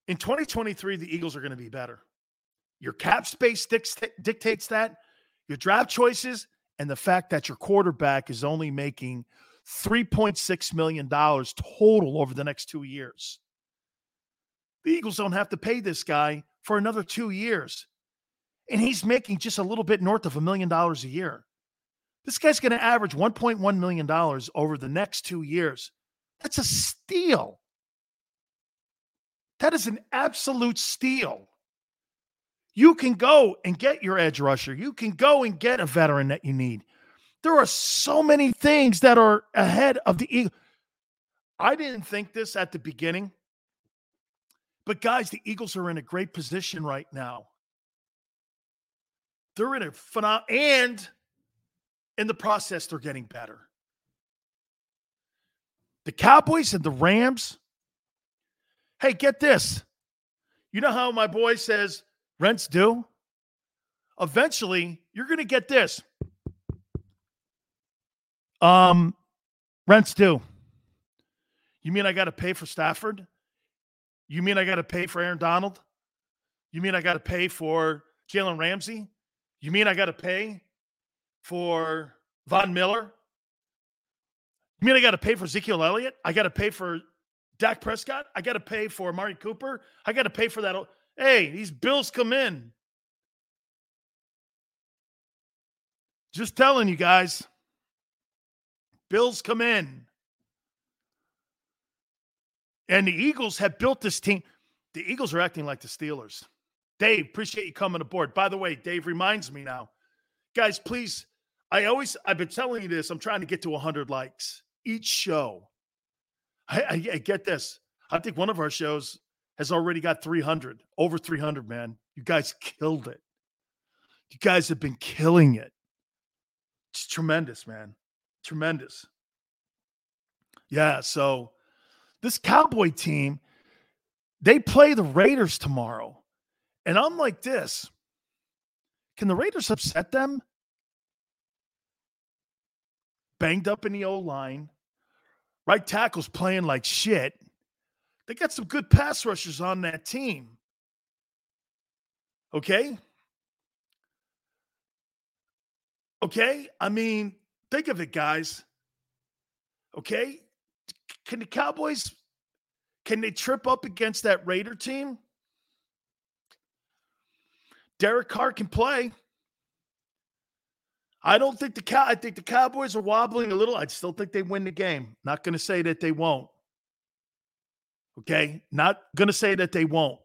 in 2023, the Eagles are going to be better. Your cap space dictates that, your draft choices, and the fact that your quarterback is only making $3.6 million total over the next two years. The Eagles don't have to pay this guy for another two years. And he's making just a little bit north of a million dollars a year. This guy's going to average $1.1 million over the next two years. That's a steal. That is an absolute steal. You can go and get your edge rusher. You can go and get a veteran that you need. There are so many things that are ahead of the Eagles. I didn't think this at the beginning. But guys, the Eagles are in a great position right now. They're in a phenomenal and in the process, they're getting better. The Cowboys and the Rams. Hey, get this. You know how my boy says rents due? Eventually, you're going to get this. Um, rents due. You mean I got to pay for Stafford? You mean I got to pay for Aaron Donald? You mean I got to pay for Jalen Ramsey? You mean I got to pay for Von Miller? You mean I got to pay for Ezekiel Elliott? I got to pay for Dak Prescott? I got to pay for Amari Cooper? I got to pay for that. Hey, these bills come in. Just telling you guys. Bills come in. And the Eagles have built this team. The Eagles are acting like the Steelers. Dave, appreciate you coming aboard. By the way, Dave reminds me now. Guys, please, I always, I've been telling you this. I'm trying to get to 100 likes each show. I, I, I get this. I think one of our shows has already got 300, over 300, man. You guys killed it. You guys have been killing it. It's tremendous, man. Tremendous. Yeah. So, this Cowboy team, they play the Raiders tomorrow. And I'm like this can the Raiders upset them? Banged up in the O line. Right tackle's playing like shit. They got some good pass rushers on that team. Okay. Okay. I mean, think of it, guys. Okay can the Cowboys can they trip up against that Raider team? Derek Carr can play. I don't think the cow. I think the Cowboys are wobbling a little. I still think they win the game. Not going to say that they won't. Okay, not going to say that they won't.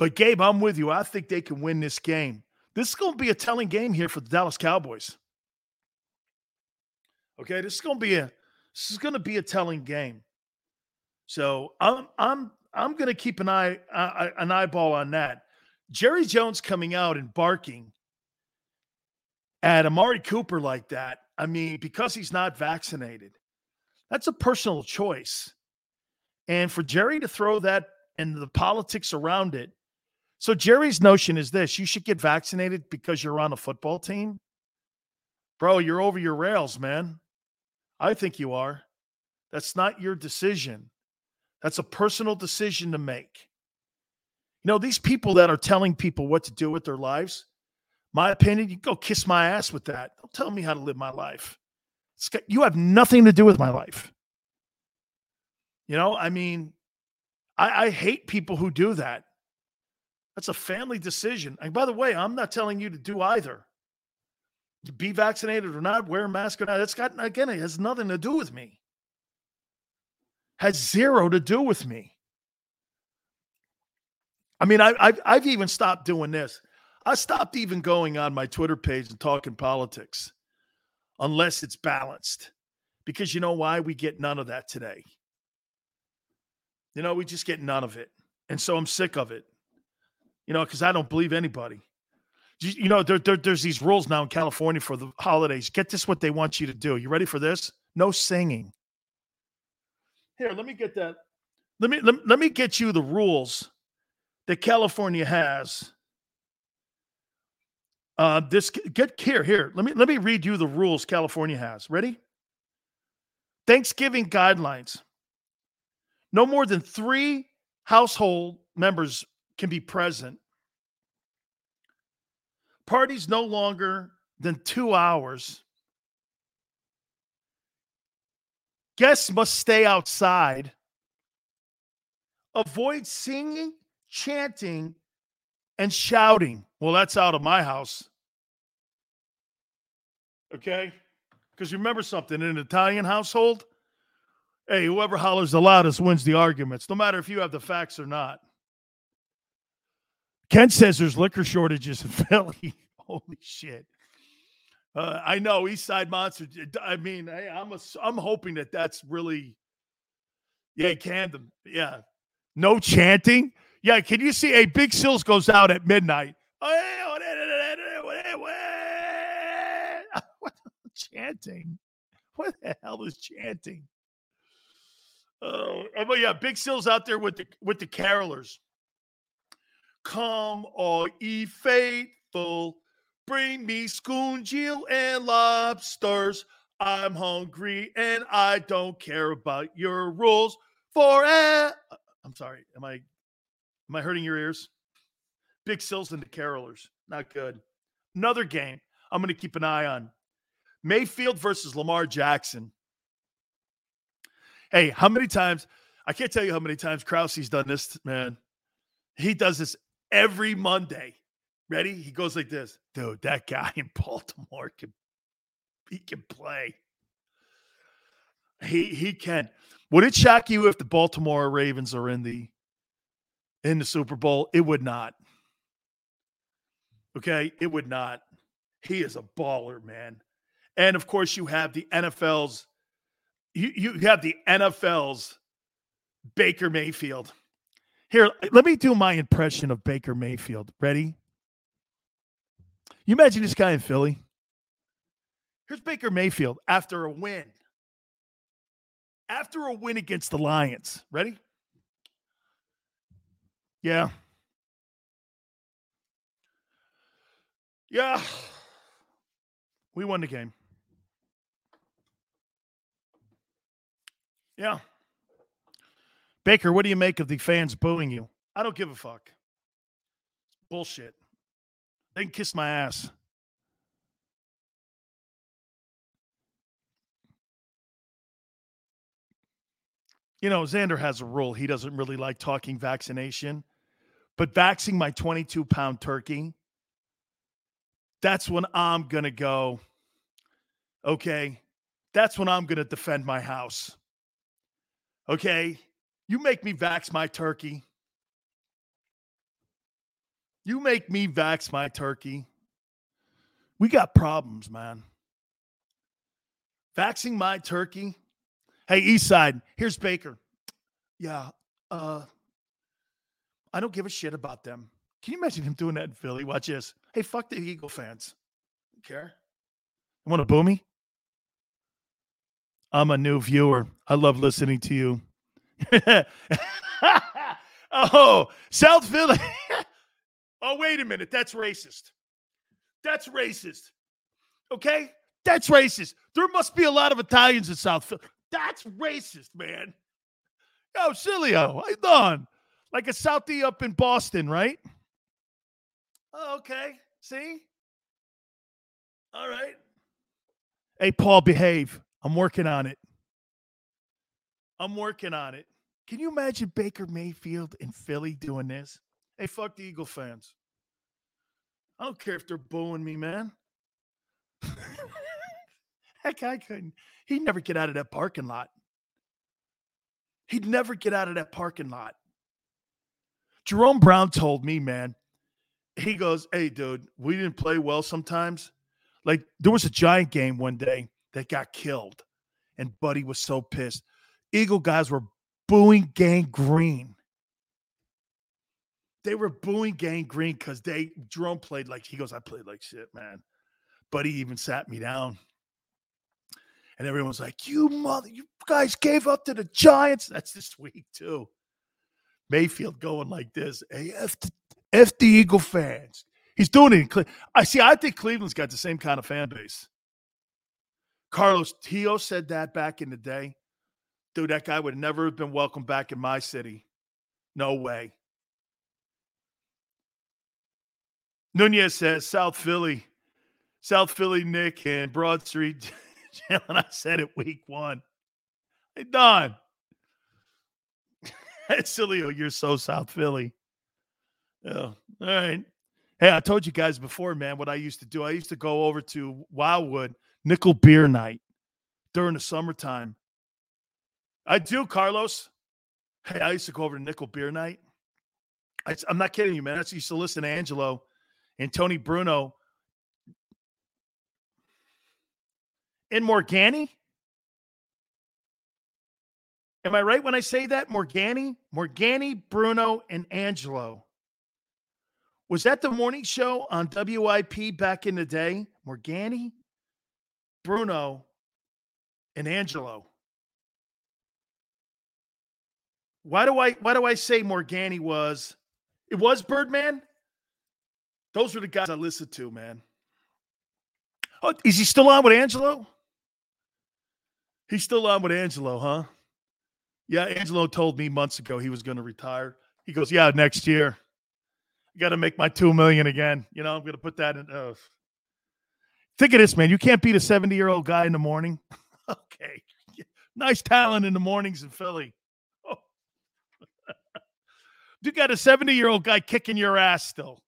But Gabe, I'm with you. I think they can win this game. This is going to be a telling game here for the Dallas Cowboys. Okay, this is going to be a this is going to be a telling game. So I'm I'm I'm going to keep an eye uh, an eyeball on that. Jerry Jones coming out and barking at Amari Cooper like that. I mean, because he's not vaccinated, that's a personal choice. And for Jerry to throw that and the politics around it. So Jerry's notion is this: you should get vaccinated because you're on a football team. Bro, you're over your rails, man. I think you are. That's not your decision. That's a personal decision to make. You know, these people that are telling people what to do with their lives, my opinion, you go kiss my ass with that. Don't tell me how to live my life. Got, you have nothing to do with my life. You know, I mean, I, I hate people who do that. That's a family decision. And by the way, I'm not telling you to do either be vaccinated or not, wear a mask or not, that's got again, it has nothing to do with me. Has zero to do with me. I mean, I, I've, I've even stopped doing this. I stopped even going on my Twitter page and talking politics unless it's balanced. Because you know why? We get none of that today. You know, we just get none of it. And so I'm sick of it. You know, because I don't believe anybody you know, there, there, there's these rules now in California for the holidays. Get this what they want you to do. You ready for this? No singing. Here, let me get that. Let me let, let me get you the rules that California has Uh, this get here here. Let me let me read you the rules California has. Ready? Thanksgiving guidelines. No more than three household members can be present. Parties no longer than two hours. Guests must stay outside. Avoid singing, chanting, and shouting. Well, that's out of my house. Okay? Because remember something in an Italian household, hey, whoever hollers the loudest wins the arguments, no matter if you have the facts or not. Ken says there's liquor shortages in Philly. Holy shit. Uh, I know East Side Monster. I mean, I, I'm a, I'm hoping that that's really, yeah, Camden. Yeah, no chanting. Yeah, can you see? A Big Sills goes out at midnight. What chanting? What the hell is chanting? Oh, but yeah, Big Sills out there with the with the carolers. Come, all ye faithful, bring me schoongill and lobsters. I'm hungry and I don't care about your rules. For I'm sorry, am I Am I hurting your ears? Big Sills and the Carolers. Not good. Another game I'm going to keep an eye on. Mayfield versus Lamar Jackson. Hey, how many times? I can't tell you how many times Krause's done this, man. He does this every Monday. Ready? He goes like this. Dude, that guy in Baltimore can he can play. He he can. Would it shock you if the Baltimore Ravens are in the in the Super Bowl? It would not. Okay, it would not. He is a baller, man. And of course, you have the NFL's you, you have the NFL's Baker Mayfield. Here, let me do my impression of Baker Mayfield. Ready? You imagine this guy in Philly? Here's Baker Mayfield after a win. After a win against the Lions. Ready? Yeah. Yeah. We won the game. Yeah. Baker, what do you make of the fans booing you? I don't give a fuck. Bullshit. They can kiss my ass. You know, Xander has a rule. He doesn't really like talking vaccination, but vaxing my 22 pound turkey, that's when I'm going to go, okay, that's when I'm going to defend my house. Okay, you make me vax my turkey. You make me vax my turkey. We got problems, man. Vaxing my turkey. Hey, East Side, here's Baker. Yeah, uh, I don't give a shit about them. Can you imagine him doing that in Philly? Watch this. Hey, fuck the Eagle fans. Don't care. You want to boo me? I'm a new viewer. I love listening to you. oh, South Philly. oh, wait a minute. That's racist. That's racist. Okay? That's racist. There must be a lot of Italians in South Philly. That's racist, man. Yo, Sileo, how you doing? Like a Southie up in Boston, right? Oh, okay. See? All right. Hey, Paul, behave. I'm working on it. I'm working on it. Can you imagine Baker Mayfield in Philly doing this? Hey, fuck the Eagle fans. I don't care if they're booing me, man. Heck, I couldn't. He'd never get out of that parking lot. He'd never get out of that parking lot. Jerome Brown told me, man, he goes, Hey, dude, we didn't play well sometimes. Like there was a giant game one day that got killed, and Buddy was so pissed. Eagle guys were booing Gang Green. They were booing Gang Green because they Jerome played like he goes, I played like shit, man. Buddy even sat me down. And everyone's like, You mother, you guys gave up to the Giants. That's this week, too. Mayfield going like this. Hey, F the, F the Eagle fans. He's doing it in I see. I think Cleveland's got the same kind of fan base. Carlos Tio said that back in the day. Dude, that guy would never have been welcome back in my city. No way. Nunez says South Philly, South Philly, Nick, and Broad Street. Jalen, I said it week one. Hey, Don. Sileo, you're so South Philly. Yeah. All right. Hey, I told you guys before, man, what I used to do. I used to go over to Wildwood Nickel Beer Night during the summertime. I do, Carlos. Hey, I used to go over to Nickel Beer Night. I, am not kidding you, man. I used to listen to Angelo and Tony Bruno and Morganti. Am I right when I say that? Morganti, Morganti, Bruno, and Angelo. Was that the morning show on WIP back in the day? Morganti, Bruno, and Angelo. Why do I why do I say Morganti was it was Birdman? Those were the guys I listened to, man. Oh, is he still on with Angelo? He's still on with Angelo, huh? Yeah, Angelo told me months ago he was going to retire. He goes, "Yeah, next year. I got to make my 2 million again. You know, I'm going to put that in uh, Think of this, man. You can't beat a 70-year-old guy in the morning. okay. Nice talent in the mornings in Philly. Oh. you got a 70-year-old guy kicking your ass still.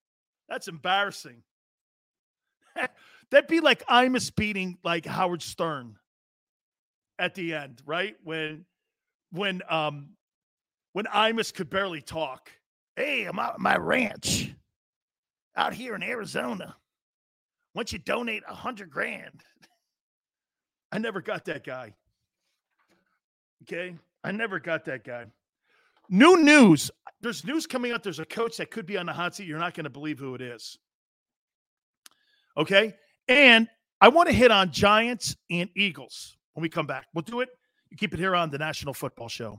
That's embarrassing. That'd be like Imus beating like Howard Stern at the end, right? When when um when Imus could barely talk. Hey, I'm out at my ranch out here in Arizona. Once you donate a hundred grand. I never got that guy. Okay. I never got that guy. New news. There's news coming out. There's a coach that could be on the hot seat. You're not going to believe who it is. Okay. And I want to hit on Giants and Eagles when we come back. We'll do it. You keep it here on the National Football Show.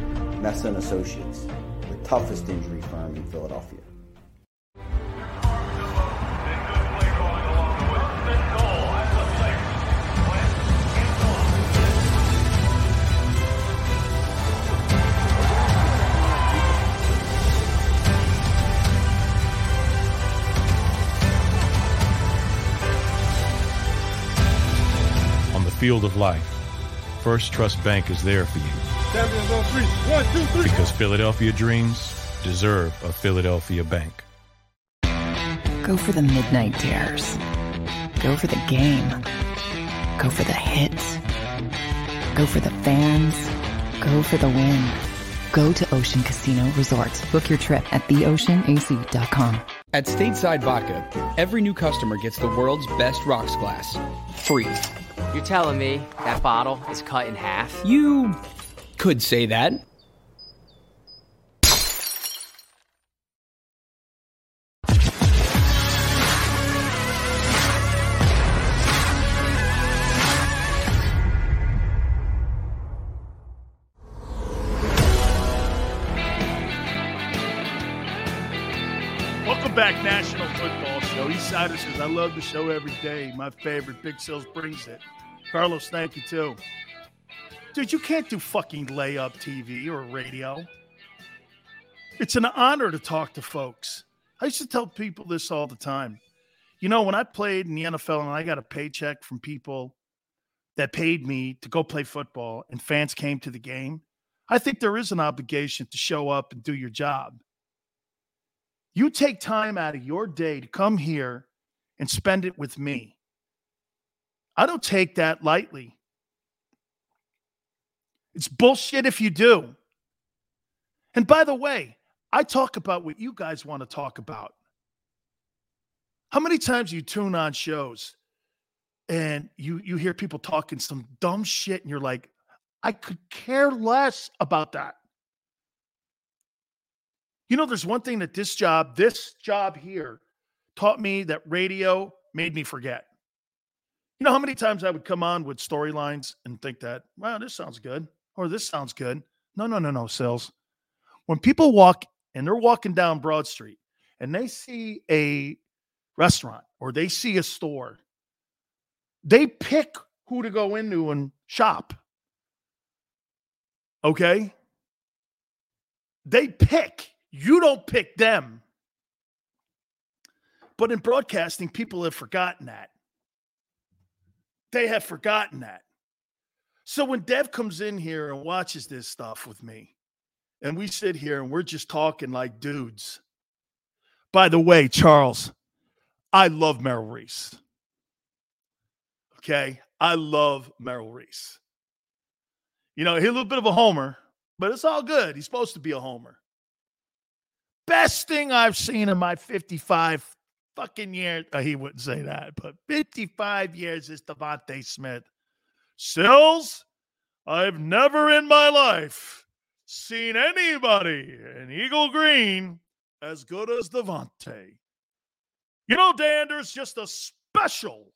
Messa and Associates, the toughest injury firm in Philadelphia. On the field of life, Firstrust Bank is there for you. Champions on oh, three. One, two, three. Because Philadelphia dreams deserve a Philadelphia bank. Go for the midnight dares. Go for the game. Go for the hits. Go for the fans. Go for the win. Go to Ocean Casino Resort. Book your trip at theoceanac.com. At Stateside Vodka, every new customer gets the world's best rocks glass. Free. You're telling me that bottle is cut in half? You could say that. Love the show every day. My favorite. Big Sales brings it. Carlos, thank you too. Dude, you can't do fucking layup TV or radio. It's an honor to talk to folks. I used to tell people this all the time. You know, when I played in the NFL and I got a paycheck from people that paid me to go play football and fans came to the game, I think there is an obligation to show up and do your job. You take time out of your day to come here and spend it with me. I don't take that lightly. It's bullshit if you do. And by the way, I talk about what you guys want to talk about. How many times you tune on shows and you you hear people talking some dumb shit and you're like, I could care less about that. You know, there's one thing that this job, this job here, taught me that radio made me forget. You know how many times I would come on with storylines and think that, wow, this sounds good, or this sounds good. No, no, no, no, sales. When people walk and they're walking down Broad Street and they see a restaurant or they see a store, they pick who to go into and shop. Okay? They pick. You don't pick them. But in broadcasting, people have forgotten that. They have forgotten that. So when Dev comes in here and watches this stuff with me, and we sit here and we're just talking like dudes. By the way, Charles, I love Merrill Reese. Okay. I love Merrill Reese. You know, he's a little bit of a homer, but it's all good. He's supposed to be a homer best thing I've seen in my 55 fucking years. Uh, he wouldn't say that, but 55 years is DeVonta Smith. Sills, I've never in my life seen anybody in Eagle Green as good as DeVonta. You know, Dan, there's just a special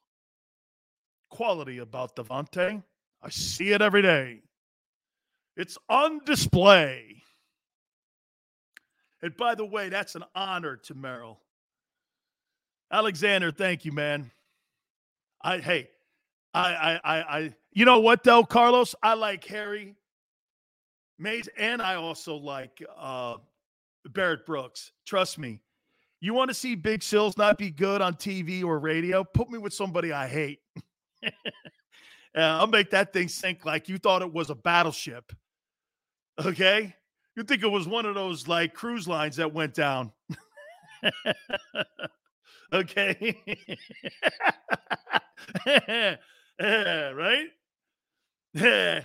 quality about DeVonta. I see it every day. It's on display. And by the way, that's an honor to Merrill. Alexander, thank you, man. I hey, I I I, I you know what though, Carlos? I like Harry Mayes, and I also like uh Barrett Brooks. Trust me. You want to see Big Sills not be good on TV or radio? Put me with somebody I hate. I'll make that thing sink like you thought it was a battleship. Okay? You think it was one of those like cruise lines that went down. okay. Eh, right? Eh,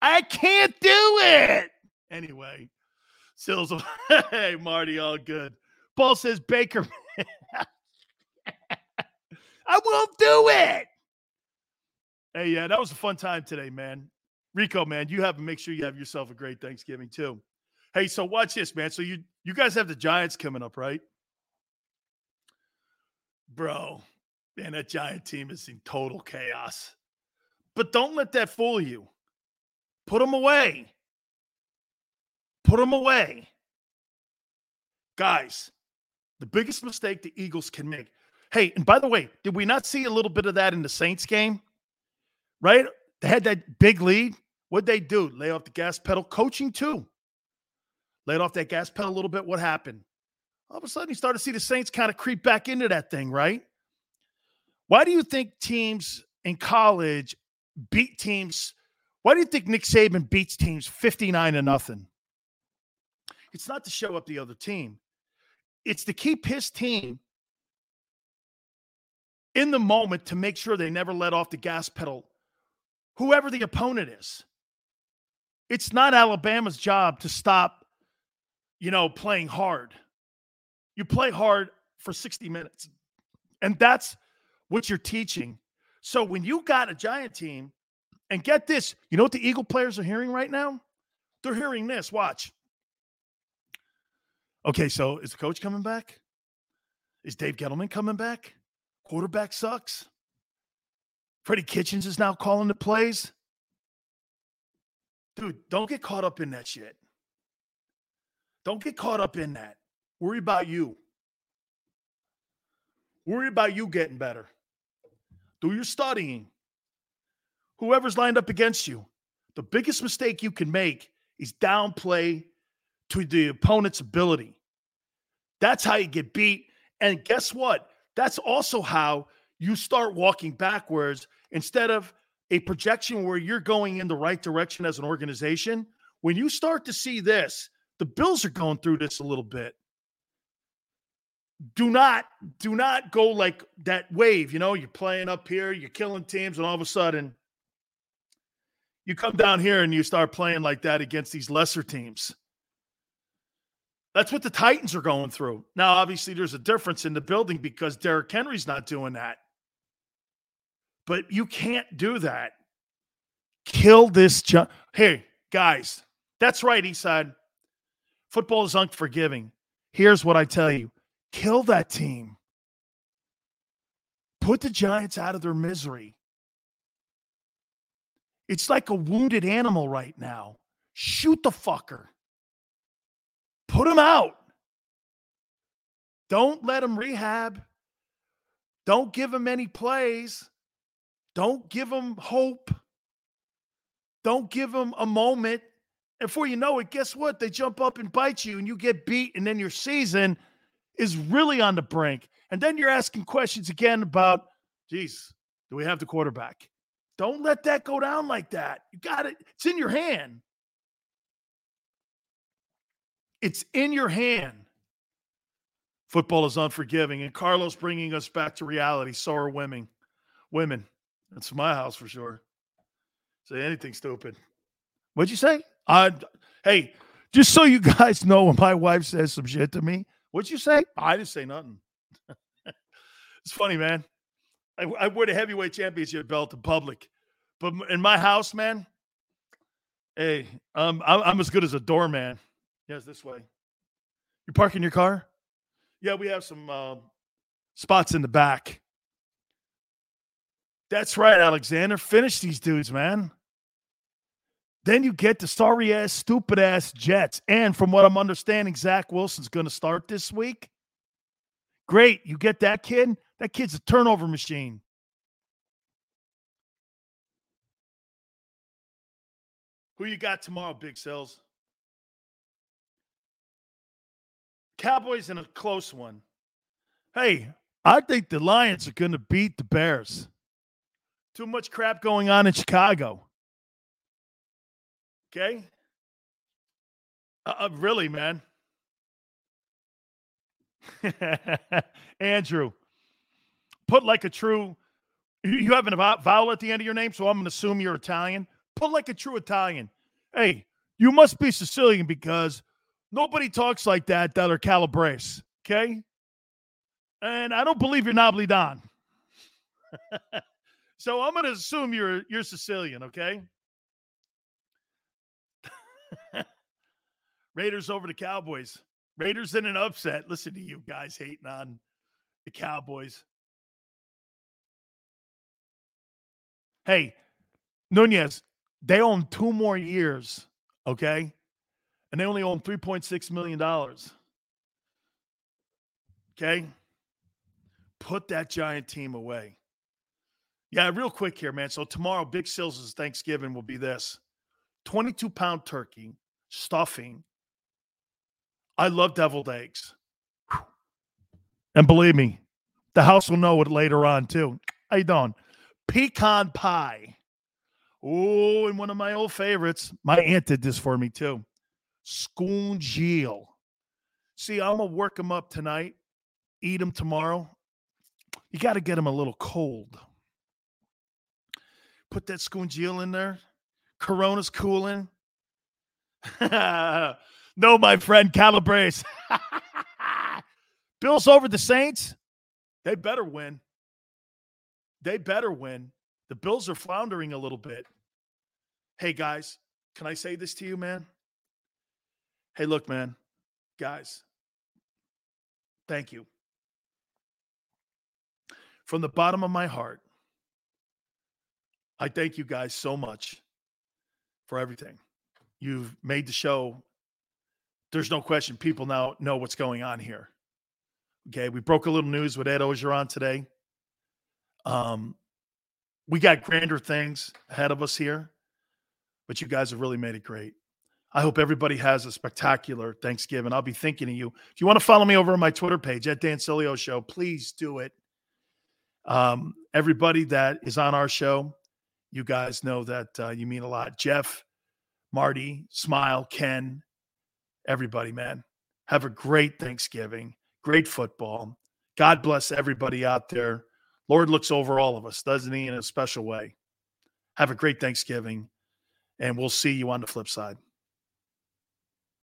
I can't do it. Anyway, Sills, hey, Marty, all good. Paul says Baker. I won't do it. Hey, yeah, that was a fun time today, man. Rico, man, you have to make sure you have yourself a great Thanksgiving too. Hey, so watch this, man. So you you guys have the Giants coming up, right? Bro, man, that Giant team is in total chaos. But don't let that fool you. Put them away. Put them away. Guys, the biggest mistake the Eagles can make. Hey, and by the way, did we not see a little bit of that in the Saints game? Right? They had that big lead. What'd they do? Lay off the gas pedal. Coaching too laid off that gas pedal a little bit. What happened? All of a sudden, you start to see the Saints kind of creep back into that thing, right? Why do you think teams in college beat teams? Why do you think Nick Saban beats teams 59 to nothing? It's not to show up the other team, it's to keep his team in the moment to make sure they never let off the gas pedal, whoever the opponent is. It's not Alabama's job to stop you know, playing hard. You play hard for 60 minutes. And that's what you're teaching. So when you got a giant team, and get this, you know what the Eagle players are hearing right now? They're hearing this. Watch. Okay, so is the coach coming back? Is Dave Gettleman coming back? Quarterback sucks. Freddie Kitchens is now calling the plays. Dude, don't get caught up in that shit. Don't get caught up in that. Worry about you. Worry about you getting better. Do your studying. Whoever's lined up against you, the biggest mistake you can make is downplay to the opponent's ability. That's how you get beat. And guess what? That's also how you start walking backwards instead of a projection where you're going in the right direction as an organization. When you start to see this, the Bills are going through this a little bit. Do not, do not go like that wave. You know, you're playing up here, you're killing teams, and all of a sudden you come down here and you start playing like that against these lesser teams. That's what the Titans are going through. Now, obviously, there's a difference in the building because Derrick Henry's not doing that. But you can't do that. Kill this. Ju- hey, guys, that's right, he said. Football is unforgiving. Here's what I tell you kill that team. Put the Giants out of their misery. It's like a wounded animal right now. Shoot the fucker. Put him out. Don't let him rehab. Don't give him any plays. Don't give him hope. Don't give him a moment. And before you know it, guess what? They jump up and bite you and you get beat, and then your season is really on the brink. And then you're asking questions again about, geez, do we have the quarterback? Don't let that go down like that. You got it. It's in your hand. It's in your hand. Football is unforgiving, and Carlos bringing us back to reality. So are women. Women. That's my house for sure. Say anything stupid. What'd you say? I, hey, just so you guys know, when my wife says some shit to me, what'd you say? I didn't say nothing. it's funny, man. I, I wear the heavyweight championship belt in public, but in my house, man, hey, um, I'm, I'm as good as a doorman. Yes, this way. You parking your car? Yeah, we have some uh, spots in the back. That's right, Alexander. Finish these dudes, man. Then you get the sorry ass, stupid ass Jets. And from what I'm understanding, Zach Wilson's going to start this week. Great. You get that kid. That kid's a turnover machine. Who you got tomorrow, Big Cells? Cowboys in a close one. Hey, I think the Lions are going to beat the Bears. Too much crap going on in Chicago. Okay? Uh, uh really, man. Andrew, put like a true. You have a vowel at the end of your name, so I'm going to assume you're Italian. Put like a true Italian. Hey, you must be Sicilian because nobody talks like that that are Calabrese. Okay? And I don't believe you're Nobly Don. so I'm going to assume you're you're Sicilian. Okay? Raiders over the Cowboys. Raiders in an upset. Listen to you guys hating on the Cowboys. Hey, Nunez, they own two more years, okay? And they only own $3.6 million. Okay? Put that giant team away. Yeah, real quick here, man. So tomorrow, Big Sills' Thanksgiving will be this 22 pound turkey, stuffing. I love deviled eggs. And believe me, the house will know it later on too. How you doing? Pecan pie. Oh, and one of my old favorites. My aunt did this for me too. Scoongeel. See, I'm gonna work them up tonight. Eat them tomorrow. You got to get them a little cold. Put that scoongeel in there. Corona's cooling. no, my friend Calabrese. Bills over the Saints. They better win. They better win. The Bills are floundering a little bit. Hey, guys, can I say this to you, man? Hey, look, man, guys, thank you. From the bottom of my heart, I thank you guys so much for everything. You've made the show. There's no question people now know what's going on here. Okay, we broke a little news with Ed Orgeron today. Um, we got grander things ahead of us here, but you guys have really made it great. I hope everybody has a spectacular Thanksgiving. I'll be thinking of you. If you want to follow me over on my Twitter page at Dan Sileo Show, please do it. Um, everybody that is on our show, you guys know that uh, you mean a lot. Jeff, Marty, Smile, Ken, everybody, man. Have a great Thanksgiving, great football. God bless everybody out there. Lord looks over all of us, doesn't he, in a special way? Have a great Thanksgiving, and we'll see you on the flip side.